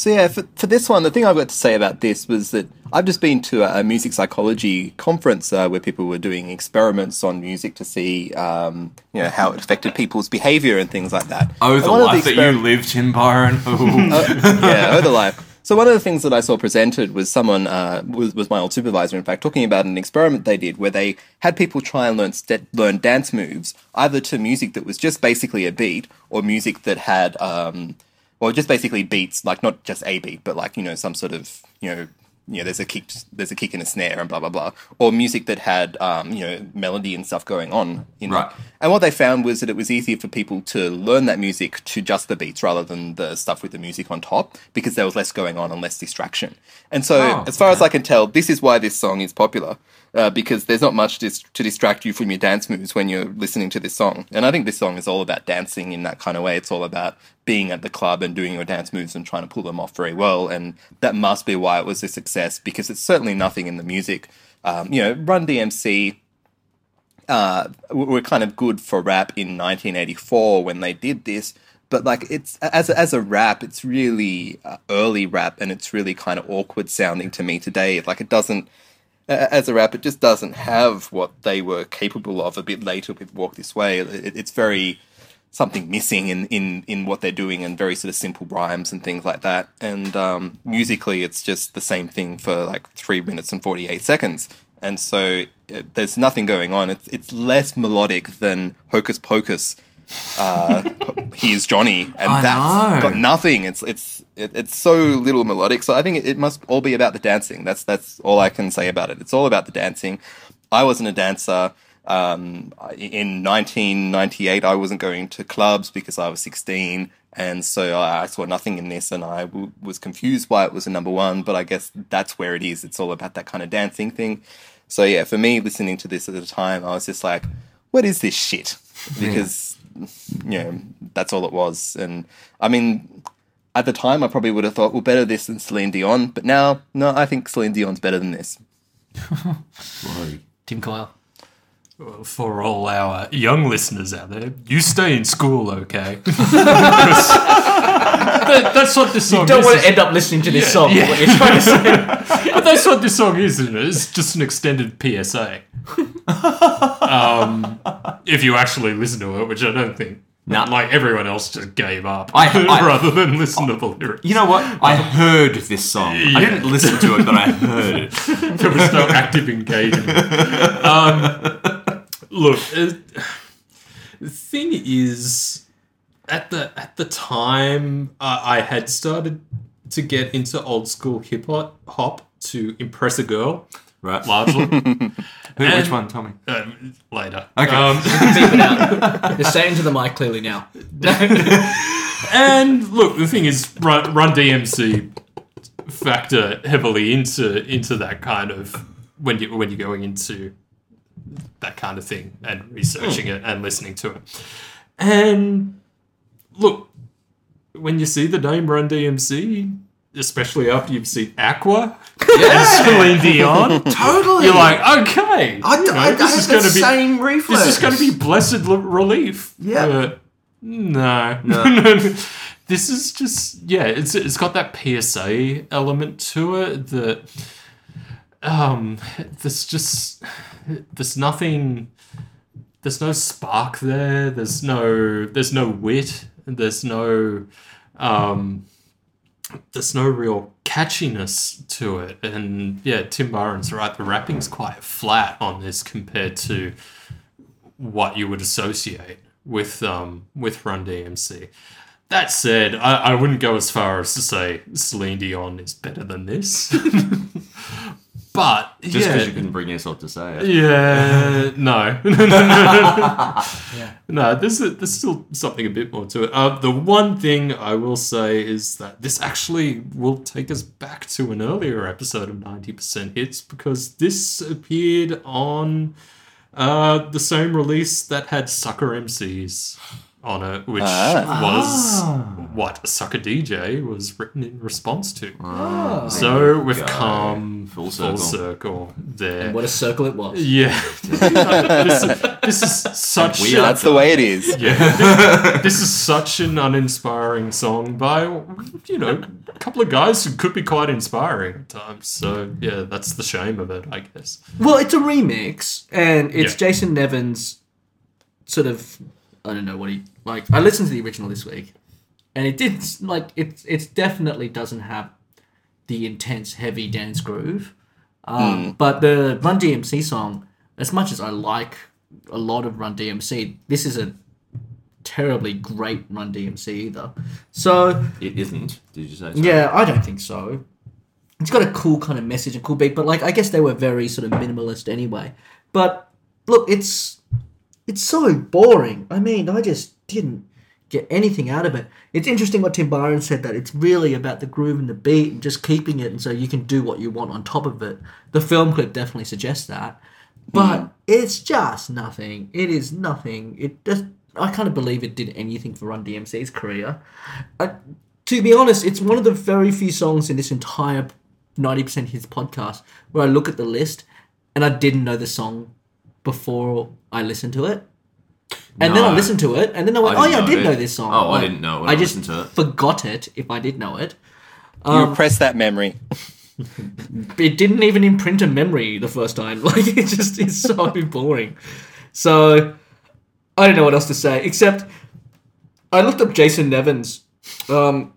Speaker 4: So yeah, for, for this one, the thing I've got to say about this was that I've just been to a, a music psychology conference uh, where people were doing experiments on music to see, um, you know, how it affected people's behavior and things like that.
Speaker 3: Oh,
Speaker 4: And
Speaker 3: the
Speaker 4: one of
Speaker 3: life that you lived, Tim Byron. Ooh.
Speaker 4: yeah, oh, the life. So one of the things that I saw presented was someone uh, was, was my old supervisor, in fact, talking about an experiment they did where they had people try and learn st- learn dance moves either to music that was just basically a beat or music that had um, or just basically beats like not just a beat but like you know some sort of you know you know there's a kick there's a kick and a snare and blah blah blah or music that had um, you know melody and stuff going on in
Speaker 3: Right.
Speaker 4: it. And what they found was that it was easier for people to learn that music to just the beats rather than the stuff with the music on top because there was less going on and less distraction. And so,
Speaker 3: Oh,
Speaker 4: as far as I can tell, this is why this song is popular uh, because there's not much dis- to distract you from your dance moves when you're listening to this song. And I think this song is all about dancing in that kind of way. It's all about being at the club and doing your dance moves and trying to pull them off very well. And that must be why it was a success because it's certainly nothing in the music. Um, you know, Run DMC uh, were kind of good for rap in 1984 when they did this. But like it's as a, as a rap, it's really uh, early rap, and it's really kind of awkward sounding to me today. Like it doesn't, a- as a rap, it just doesn't have what they were capable of a bit later with Walk This Way. It, it's very something missing in, in, in what they're doing and very sort of simple rhymes and things like that. And um, musically, it's just the same thing for like three minutes and 48 seconds. And so uh, there's nothing going on. It's, it's less melodic than Hocus Pocus. Uh, here's Johnny, and
Speaker 3: I
Speaker 4: that's
Speaker 3: know.
Speaker 4: got nothing. It's it's it, it's so little melodic. So I think it, it must all be about the dancing. That's that's all I can say about it. It's all about the dancing. I wasn't a dancer. Um, in 1998, I wasn't going to clubs because I was 16, and so I, I saw nothing in this, and I w- was confused why it was a number one. But I guess that's where it is. It's all about that kind of dancing thing. So yeah, for me, listening to this at the time, I was just like, "What is this shit?" Because you know that's all it was. And I mean, at the time, I probably would have thought, "Well, better this than Celine Dion." But now, no, I think Celine Dion's better than this.
Speaker 1: Tim Kyle.
Speaker 2: Well, for all our young listeners out there, you stay in school, okay? That, that's what this song
Speaker 1: Don't
Speaker 2: is.
Speaker 1: want to end up listening to this song.
Speaker 2: yeah.
Speaker 1: What you're trying to say.
Speaker 2: but that's what this song is, isn't it? It's just an extended PSA. um, if you actually listen to it, which I don't think.
Speaker 3: No.
Speaker 2: Like everyone else just gave up
Speaker 3: I- I-
Speaker 2: rather than listen to the lyrics.
Speaker 3: You know what? I heard this song. I didn't listen to it, but I heard it.
Speaker 2: there was no active engagement. Um, look, uh, the thing is, at the at the time, uh, I had started to get into old school hip hop hop to impress a girl,
Speaker 3: Right.
Speaker 2: largely.
Speaker 3: Who, which
Speaker 2: And-
Speaker 3: one? Tell me.
Speaker 2: um, later.
Speaker 3: Okay.
Speaker 2: Um,
Speaker 1: Beep it out. You're saying to the mic clearly now.
Speaker 2: and look, the thing is, Run, Run DMC factor heavily into into that kind of when you when you're going into that kind of thing and researching hmm. it and listening to it. And look, when you see the name Run DMC, especially after you've seen Aqua,
Speaker 3: Yeah.
Speaker 2: Celine Dion.
Speaker 3: Totally.
Speaker 2: You're like, okay,
Speaker 3: I,
Speaker 2: you know,
Speaker 3: I, I
Speaker 2: this
Speaker 3: have
Speaker 2: is going to be
Speaker 3: same reflex.
Speaker 2: this is going to be blessed l- relief.
Speaker 3: Yeah.
Speaker 2: But no,
Speaker 3: No.
Speaker 2: this is just yeah. It's it's got that PSA element to it that um, there's just there's nothing. There's no spark there. There's no there's no wit. There's no um, there's no real catchiness to it. And yeah, Tim Byron's right. The rapping's quite flat on this compared to what you would associate with um with Run DMC. That said, I, I wouldn't go as far as to say Celine Dion is better than this. but
Speaker 3: Just because
Speaker 2: yeah,
Speaker 3: you couldn't bring yourself to say it.
Speaker 2: yeah, no, no, no, no, no. No, there's a, there's still something a bit more to it. Uh, the one thing I will say is that this actually will take us back to an earlier episode of 90% Hits because this appeared on uh, the same release that had Sucker MCs on it, which ah. was ah. what Sucker DJ was written in response to. Ah. so we've
Speaker 3: go.
Speaker 2: come
Speaker 3: Full
Speaker 2: full
Speaker 3: circle.
Speaker 2: circle there.
Speaker 1: What a circle it was.
Speaker 2: Yeah, this, this is such.
Speaker 3: We
Speaker 2: a-
Speaker 3: are-
Speaker 4: That's the way it is.
Speaker 2: yeah, this, this is such an uninspiring song by you know a couple of guys who could be quite inspiring at times. So yeah, that's the shame of it, I guess.
Speaker 1: Well, it's a remix, and it's
Speaker 2: Yeah.
Speaker 1: Jason Nevins sort of I don't know what he like. I listened to the original this week, and it did like it. It definitely doesn't have the intense heavy dance groove, um, but the Run DMC song, as much as I like a lot of Run DMC, this is a terribly great Run DMC either. So
Speaker 3: It isn't. Did you say? So?
Speaker 1: yeah, I don't think so. It's got a cool kind of message and cool beat, but like I guess they were very sort of minimalist anyway. But look, it's it's so boring. I mean, I just didn't get anything out of it. It's interesting what Tim Byron said that it's really about the groove and the beat and just keeping it, and so you can do what you want on top of it. The film clip definitely suggests that, but mm. it's just nothing. It is nothing. It just I can't believe it did anything for Run DMC's career. I, to be honest, it's one of the very few songs in this entire 90% Hits podcast where I look at the list and I didn't know the song before I listened to it. And then I listened to it, and then I went,
Speaker 3: I
Speaker 1: "Oh yeah, I did
Speaker 3: it.
Speaker 1: know this song."
Speaker 3: Oh, I didn't know it when
Speaker 1: I
Speaker 3: I
Speaker 1: just
Speaker 3: listened to it.
Speaker 1: forgot it if I did know it.
Speaker 4: You
Speaker 1: Um,
Speaker 4: repress that memory.
Speaker 1: it didn't even imprint a memory the first time. Like it just is so boring. So I don't know what else to say except I looked up Jason Nevins um,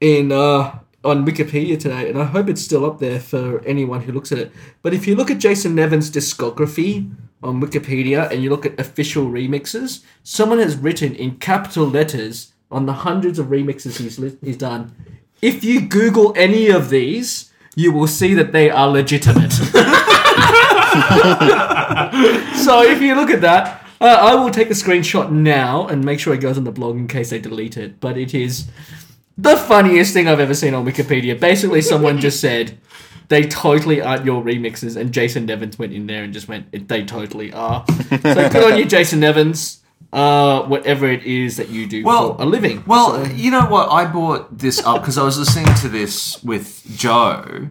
Speaker 1: in uh, on Wikipedia today, and I hope it's still up there for anyone who looks at it. But if you look at Jason Nevins' discography on Wikipedia and you look at official remixes, someone has written in capital letters on the hundreds of remixes he's li- he's done. If you Google any of these, you will see that they are legitimate. so if you look at that, uh, I will take a screenshot now and make sure it goes on the blog in case they delete it. But it is the funniest thing I've ever seen on Wikipedia. Basically, someone just said they totally aren't your remixes, and Jason Nevins went in there and just went, "They totally are." So good on you, Jason Nevins. Uh, whatever it is that you do
Speaker 3: Well,
Speaker 1: for a living.
Speaker 3: Well,
Speaker 1: So-
Speaker 3: you know what? I brought this up because I was listening to this with Joe,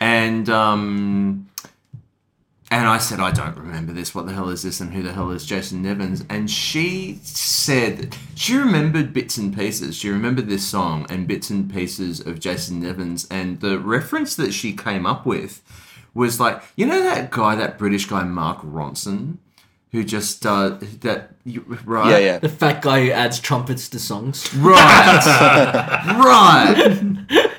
Speaker 3: and um, and I said I don't remember this. What the hell is this? And who the hell is Jason Nevins? And she said she remembered bits and pieces. She remembered this song and bits and pieces of Jason Nevins, and the reference that she came up with was like, you know that guy, that British guy, Mark Ronson. Who just uh, that right?
Speaker 4: Yeah, yeah.
Speaker 1: the fat guy who adds trumpets to songs.
Speaker 3: Right. right.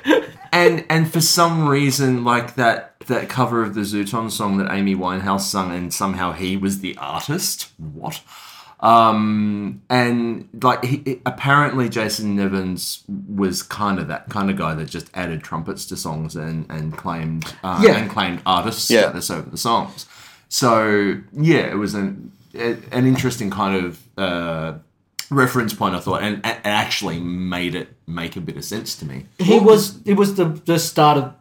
Speaker 3: And and for some reason, like that that cover of the Zuton song that Amy Winehouse sung, and somehow he was the artist. What? Um, and like he, apparently Jason Nevins was kind of that kind of guy that just added trumpets to songs and and claimed uh,
Speaker 1: Yeah.
Speaker 3: and claimed artist
Speaker 4: Yeah.
Speaker 3: status over the songs. So yeah, it was an an interesting kind of uh, reference point I thought, and and it actually made it make a bit of sense to me.
Speaker 1: he was it was the the start of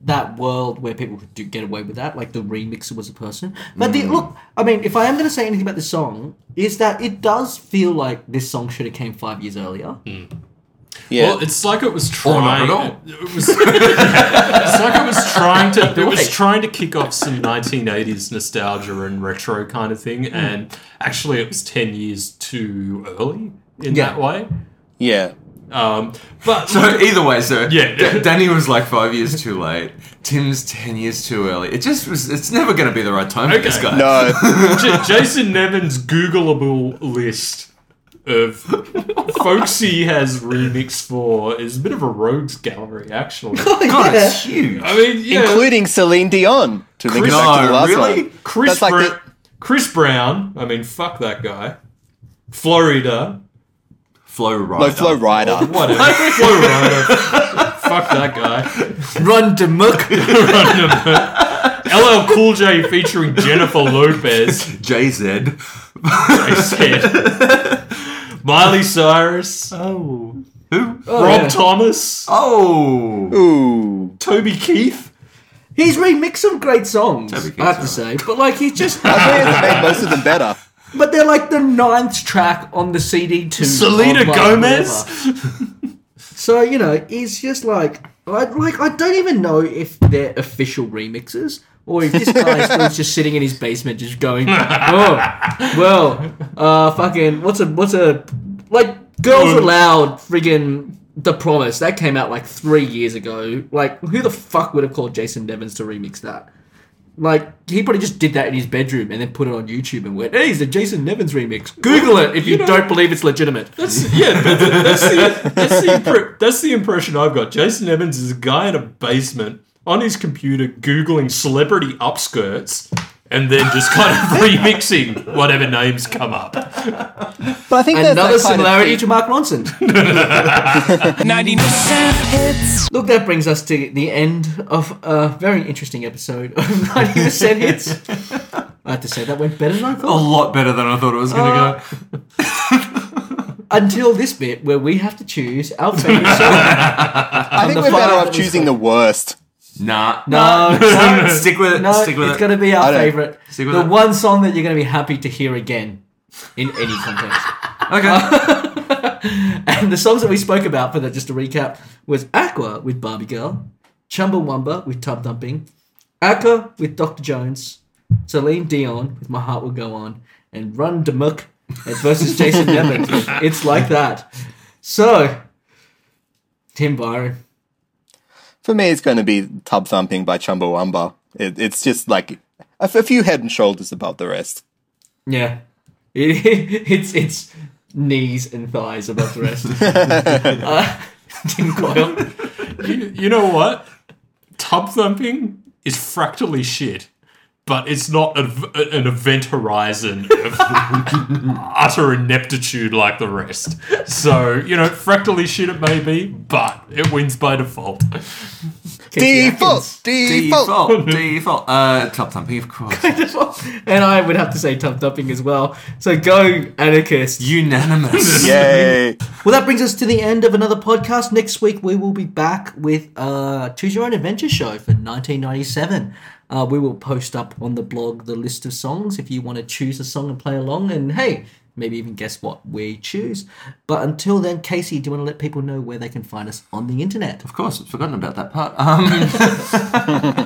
Speaker 1: that world where people could do, get away with that like the remixer was a person. But the mm. look i mean if i am going to say anything about this song is that it does feel like this song should have came five years earlier mm.
Speaker 4: Yeah.
Speaker 2: Well, it's like it was
Speaker 3: Or not
Speaker 2: trying.
Speaker 3: at all.
Speaker 2: It was. it's like it was trying to. It was trying to kick off some 1980s nostalgia and retro kind of thing, and actually, it was 10 years too early in
Speaker 1: Yeah.
Speaker 2: that way.
Speaker 4: yeah.
Speaker 2: Um, but
Speaker 3: So either way, so
Speaker 2: Yeah.
Speaker 3: D- Danny was like five years too late. Tim's ten years too early. It just was. It's never going to be the right time for this
Speaker 2: Okay.
Speaker 3: guy.
Speaker 4: No.
Speaker 2: J- Jason Nevin's Googleable list of folks he has remixed for is a bit of a rogues gallery, actually.
Speaker 3: Oh, God, it's huge.
Speaker 2: I mean, yeah,
Speaker 4: Including Celine Dion. To link it
Speaker 3: No,
Speaker 4: back to the last
Speaker 3: really?
Speaker 4: one.
Speaker 2: Chris
Speaker 4: That's like
Speaker 2: Brown.
Speaker 4: the-
Speaker 2: Chris Brown. I mean, fuck that guy. Florida.
Speaker 3: Flow rider.
Speaker 4: No, Flow Rider.
Speaker 2: Whatever. Flo Rida. Fuck that guy.
Speaker 1: Run to muck.
Speaker 2: LL Cool J featuring Jennifer Lopez.
Speaker 3: Jay-Z.
Speaker 2: I said. Miley Cyrus.
Speaker 1: Oh.
Speaker 3: Who?
Speaker 2: Oh, Rob
Speaker 1: yeah.
Speaker 2: Thomas.
Speaker 3: Oh.
Speaker 4: Ooh.
Speaker 2: Toby Keith.
Speaker 1: He's remixed some great songs,
Speaker 3: Toby
Speaker 1: I have to say. But like he's just
Speaker 4: I think it's made most of them better.
Speaker 1: But they're like the ninth track on the CD too.
Speaker 2: Selena
Speaker 1: of, like,
Speaker 2: Gomez.
Speaker 1: So you know, it's just like, I, like I don't even know if they're official remixes or if this guy still just sitting in his basement, just going, oh, well, uh, fucking, what's a, what's a, like, Girls Aloud, friggin' The Promise that came out like three years ago. Like, who the fuck would have called Jason Nevins to remix that? Like he probably just did that in his bedroom and then put it on YouTube and went, "Hey, it's a Jason Nevins remix." Google it if you, don't believe it's legitimate.
Speaker 2: That's yeah, but that's the that's the, impre- that's the impression I've got. Jason Nevins is a guy in a basement on his computer googling celebrity upskirts and then just kind of remixing whatever names come up.
Speaker 4: But I think there's
Speaker 1: Another
Speaker 4: that kind
Speaker 1: similarity
Speaker 4: thing-
Speaker 1: to Mark Ronson.
Speaker 5: 90% hits.
Speaker 1: Look, that brings us to the end of a very interesting episode of 90% hits. I have to say that went better than I thought.
Speaker 3: A lot better than I thought it was going to
Speaker 1: Uh,
Speaker 3: go.
Speaker 1: Until this bit where we have to choose our favorite song.
Speaker 4: I think we're better off choosing the worst.
Speaker 3: Nah.
Speaker 1: No, no,
Speaker 3: Stick with it.
Speaker 1: no,
Speaker 3: Stick with
Speaker 1: it's
Speaker 3: it.
Speaker 1: going to be our favorite.
Speaker 3: Stick with
Speaker 1: The
Speaker 3: it.
Speaker 1: one song that you're going to be happy to hear again in any context.
Speaker 3: Okay.
Speaker 1: And the songs that we spoke about, for that, just to recap, was Aqua with Barbie Girl, Chumbawamba with Tub Thumping, Aqua with Dr. Jones, Celine Dion with My Heart Will Go On, and Run Demuk versus Jason Nevin. It's like that. So, Tim Byron.
Speaker 4: For me, it's going to be Tub Thumping by Chumbawamba. It, it's just like a, a few head and shoulders above the rest.
Speaker 1: Yeah. It, it's it's knees and thighs above the rest. uh, Tim Coyle.
Speaker 2: You, you know what? Tub thumping is fractally shit, but it's not a, an event horizon of utter ineptitude like the rest. So, you know, fractally shit it may be, but it wins by default.
Speaker 4: Default! Default!
Speaker 3: Default. Default. Uh, Tub Thumping, of course.
Speaker 1: and I would have to say Tub Thumping as well. So go, Anarchist.
Speaker 3: Unanimous.
Speaker 4: Yay!
Speaker 1: Well, that brings us to the end of another podcast. Next week, we will be back with uh, Choose Your Own Adventure show for 1997. Uh, we will post up on the blog the list of songs if you want to choose a song and play along. And hey, maybe even guess what we choose. But until then, Casey, do you want to let people know where they can find us on the internet?
Speaker 3: Of course, I've forgotten about that part. Um,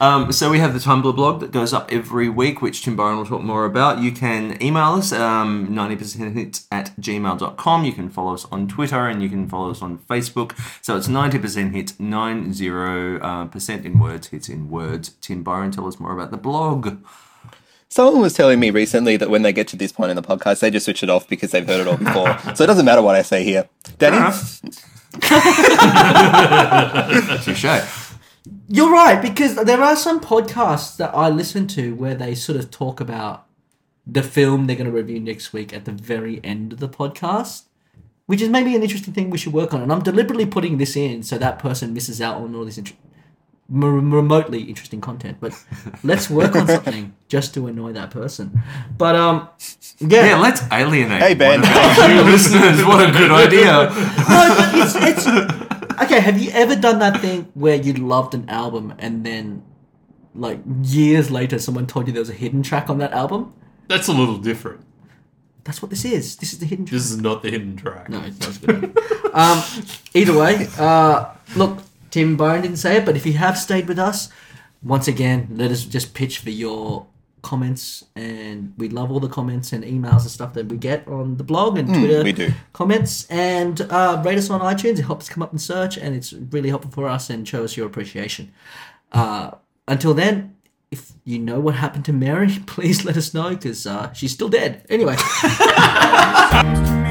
Speaker 3: um, so we have the Tumblr blog that goes up every week, which Tim Byron will talk more about. You can email us, um, 90% hits at gmail.com. You can follow us on Twitter and you can follow us on Facebook. So it's 90% hits, 90 uh, percent in words, hits in words. Tim Byron, tell us more about the blog.
Speaker 4: Someone was telling me recently that when they get to this point in the podcast, they just switch it off because they've heard it all before. so it doesn't matter what I say here. Danny?
Speaker 3: Touche.
Speaker 1: You're right, because there are some podcasts that I listen to where they sort of talk about the film they're going to review next week at the very end of the podcast, which is maybe an interesting thing we should work on. And I'm deliberately putting this in so that person misses out on all this int- m- remotely interesting content. But let's work on something just to annoy that person. But um, yeah,
Speaker 3: Yeah, let's alienate
Speaker 4: Hey, Ben.
Speaker 3: one of our few listeners. What a good idea.
Speaker 1: no, but it's, it's okay. Have you ever done that thing where you loved an album and then, like years later, someone told you there was a hidden track on that album?
Speaker 2: That's a little different.
Speaker 1: That's what this is. This is the hidden track.
Speaker 2: This is not the hidden track.
Speaker 1: No, it's not good. um, either way, uh, look, Tim Bone didn't say it, but if you have stayed with us, once again, let us just pitch for your comments, and we love all the comments and emails and stuff that we get on the blog and Twitter.
Speaker 4: we do.
Speaker 1: comments and uh, rate us on iTunes. It helps come up in search, and it's really helpful for us and show us your appreciation. Uh, until then. If you know what happened to Mary, please let us know because uh, she's still dead. Anyway.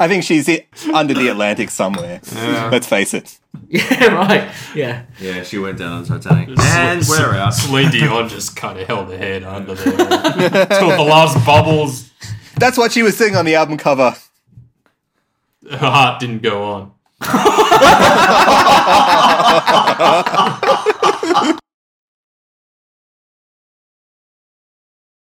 Speaker 4: I think she's i- under the Atlantic somewhere. Let's face it.
Speaker 1: yeah, right. Yeah.
Speaker 3: Yeah, she went down on the Titanic. And we're out.
Speaker 2: Celine Dion just kind of held her head under there till the last bubbles.
Speaker 4: That's what she was singing on the album cover.
Speaker 2: Her heart didn't go on.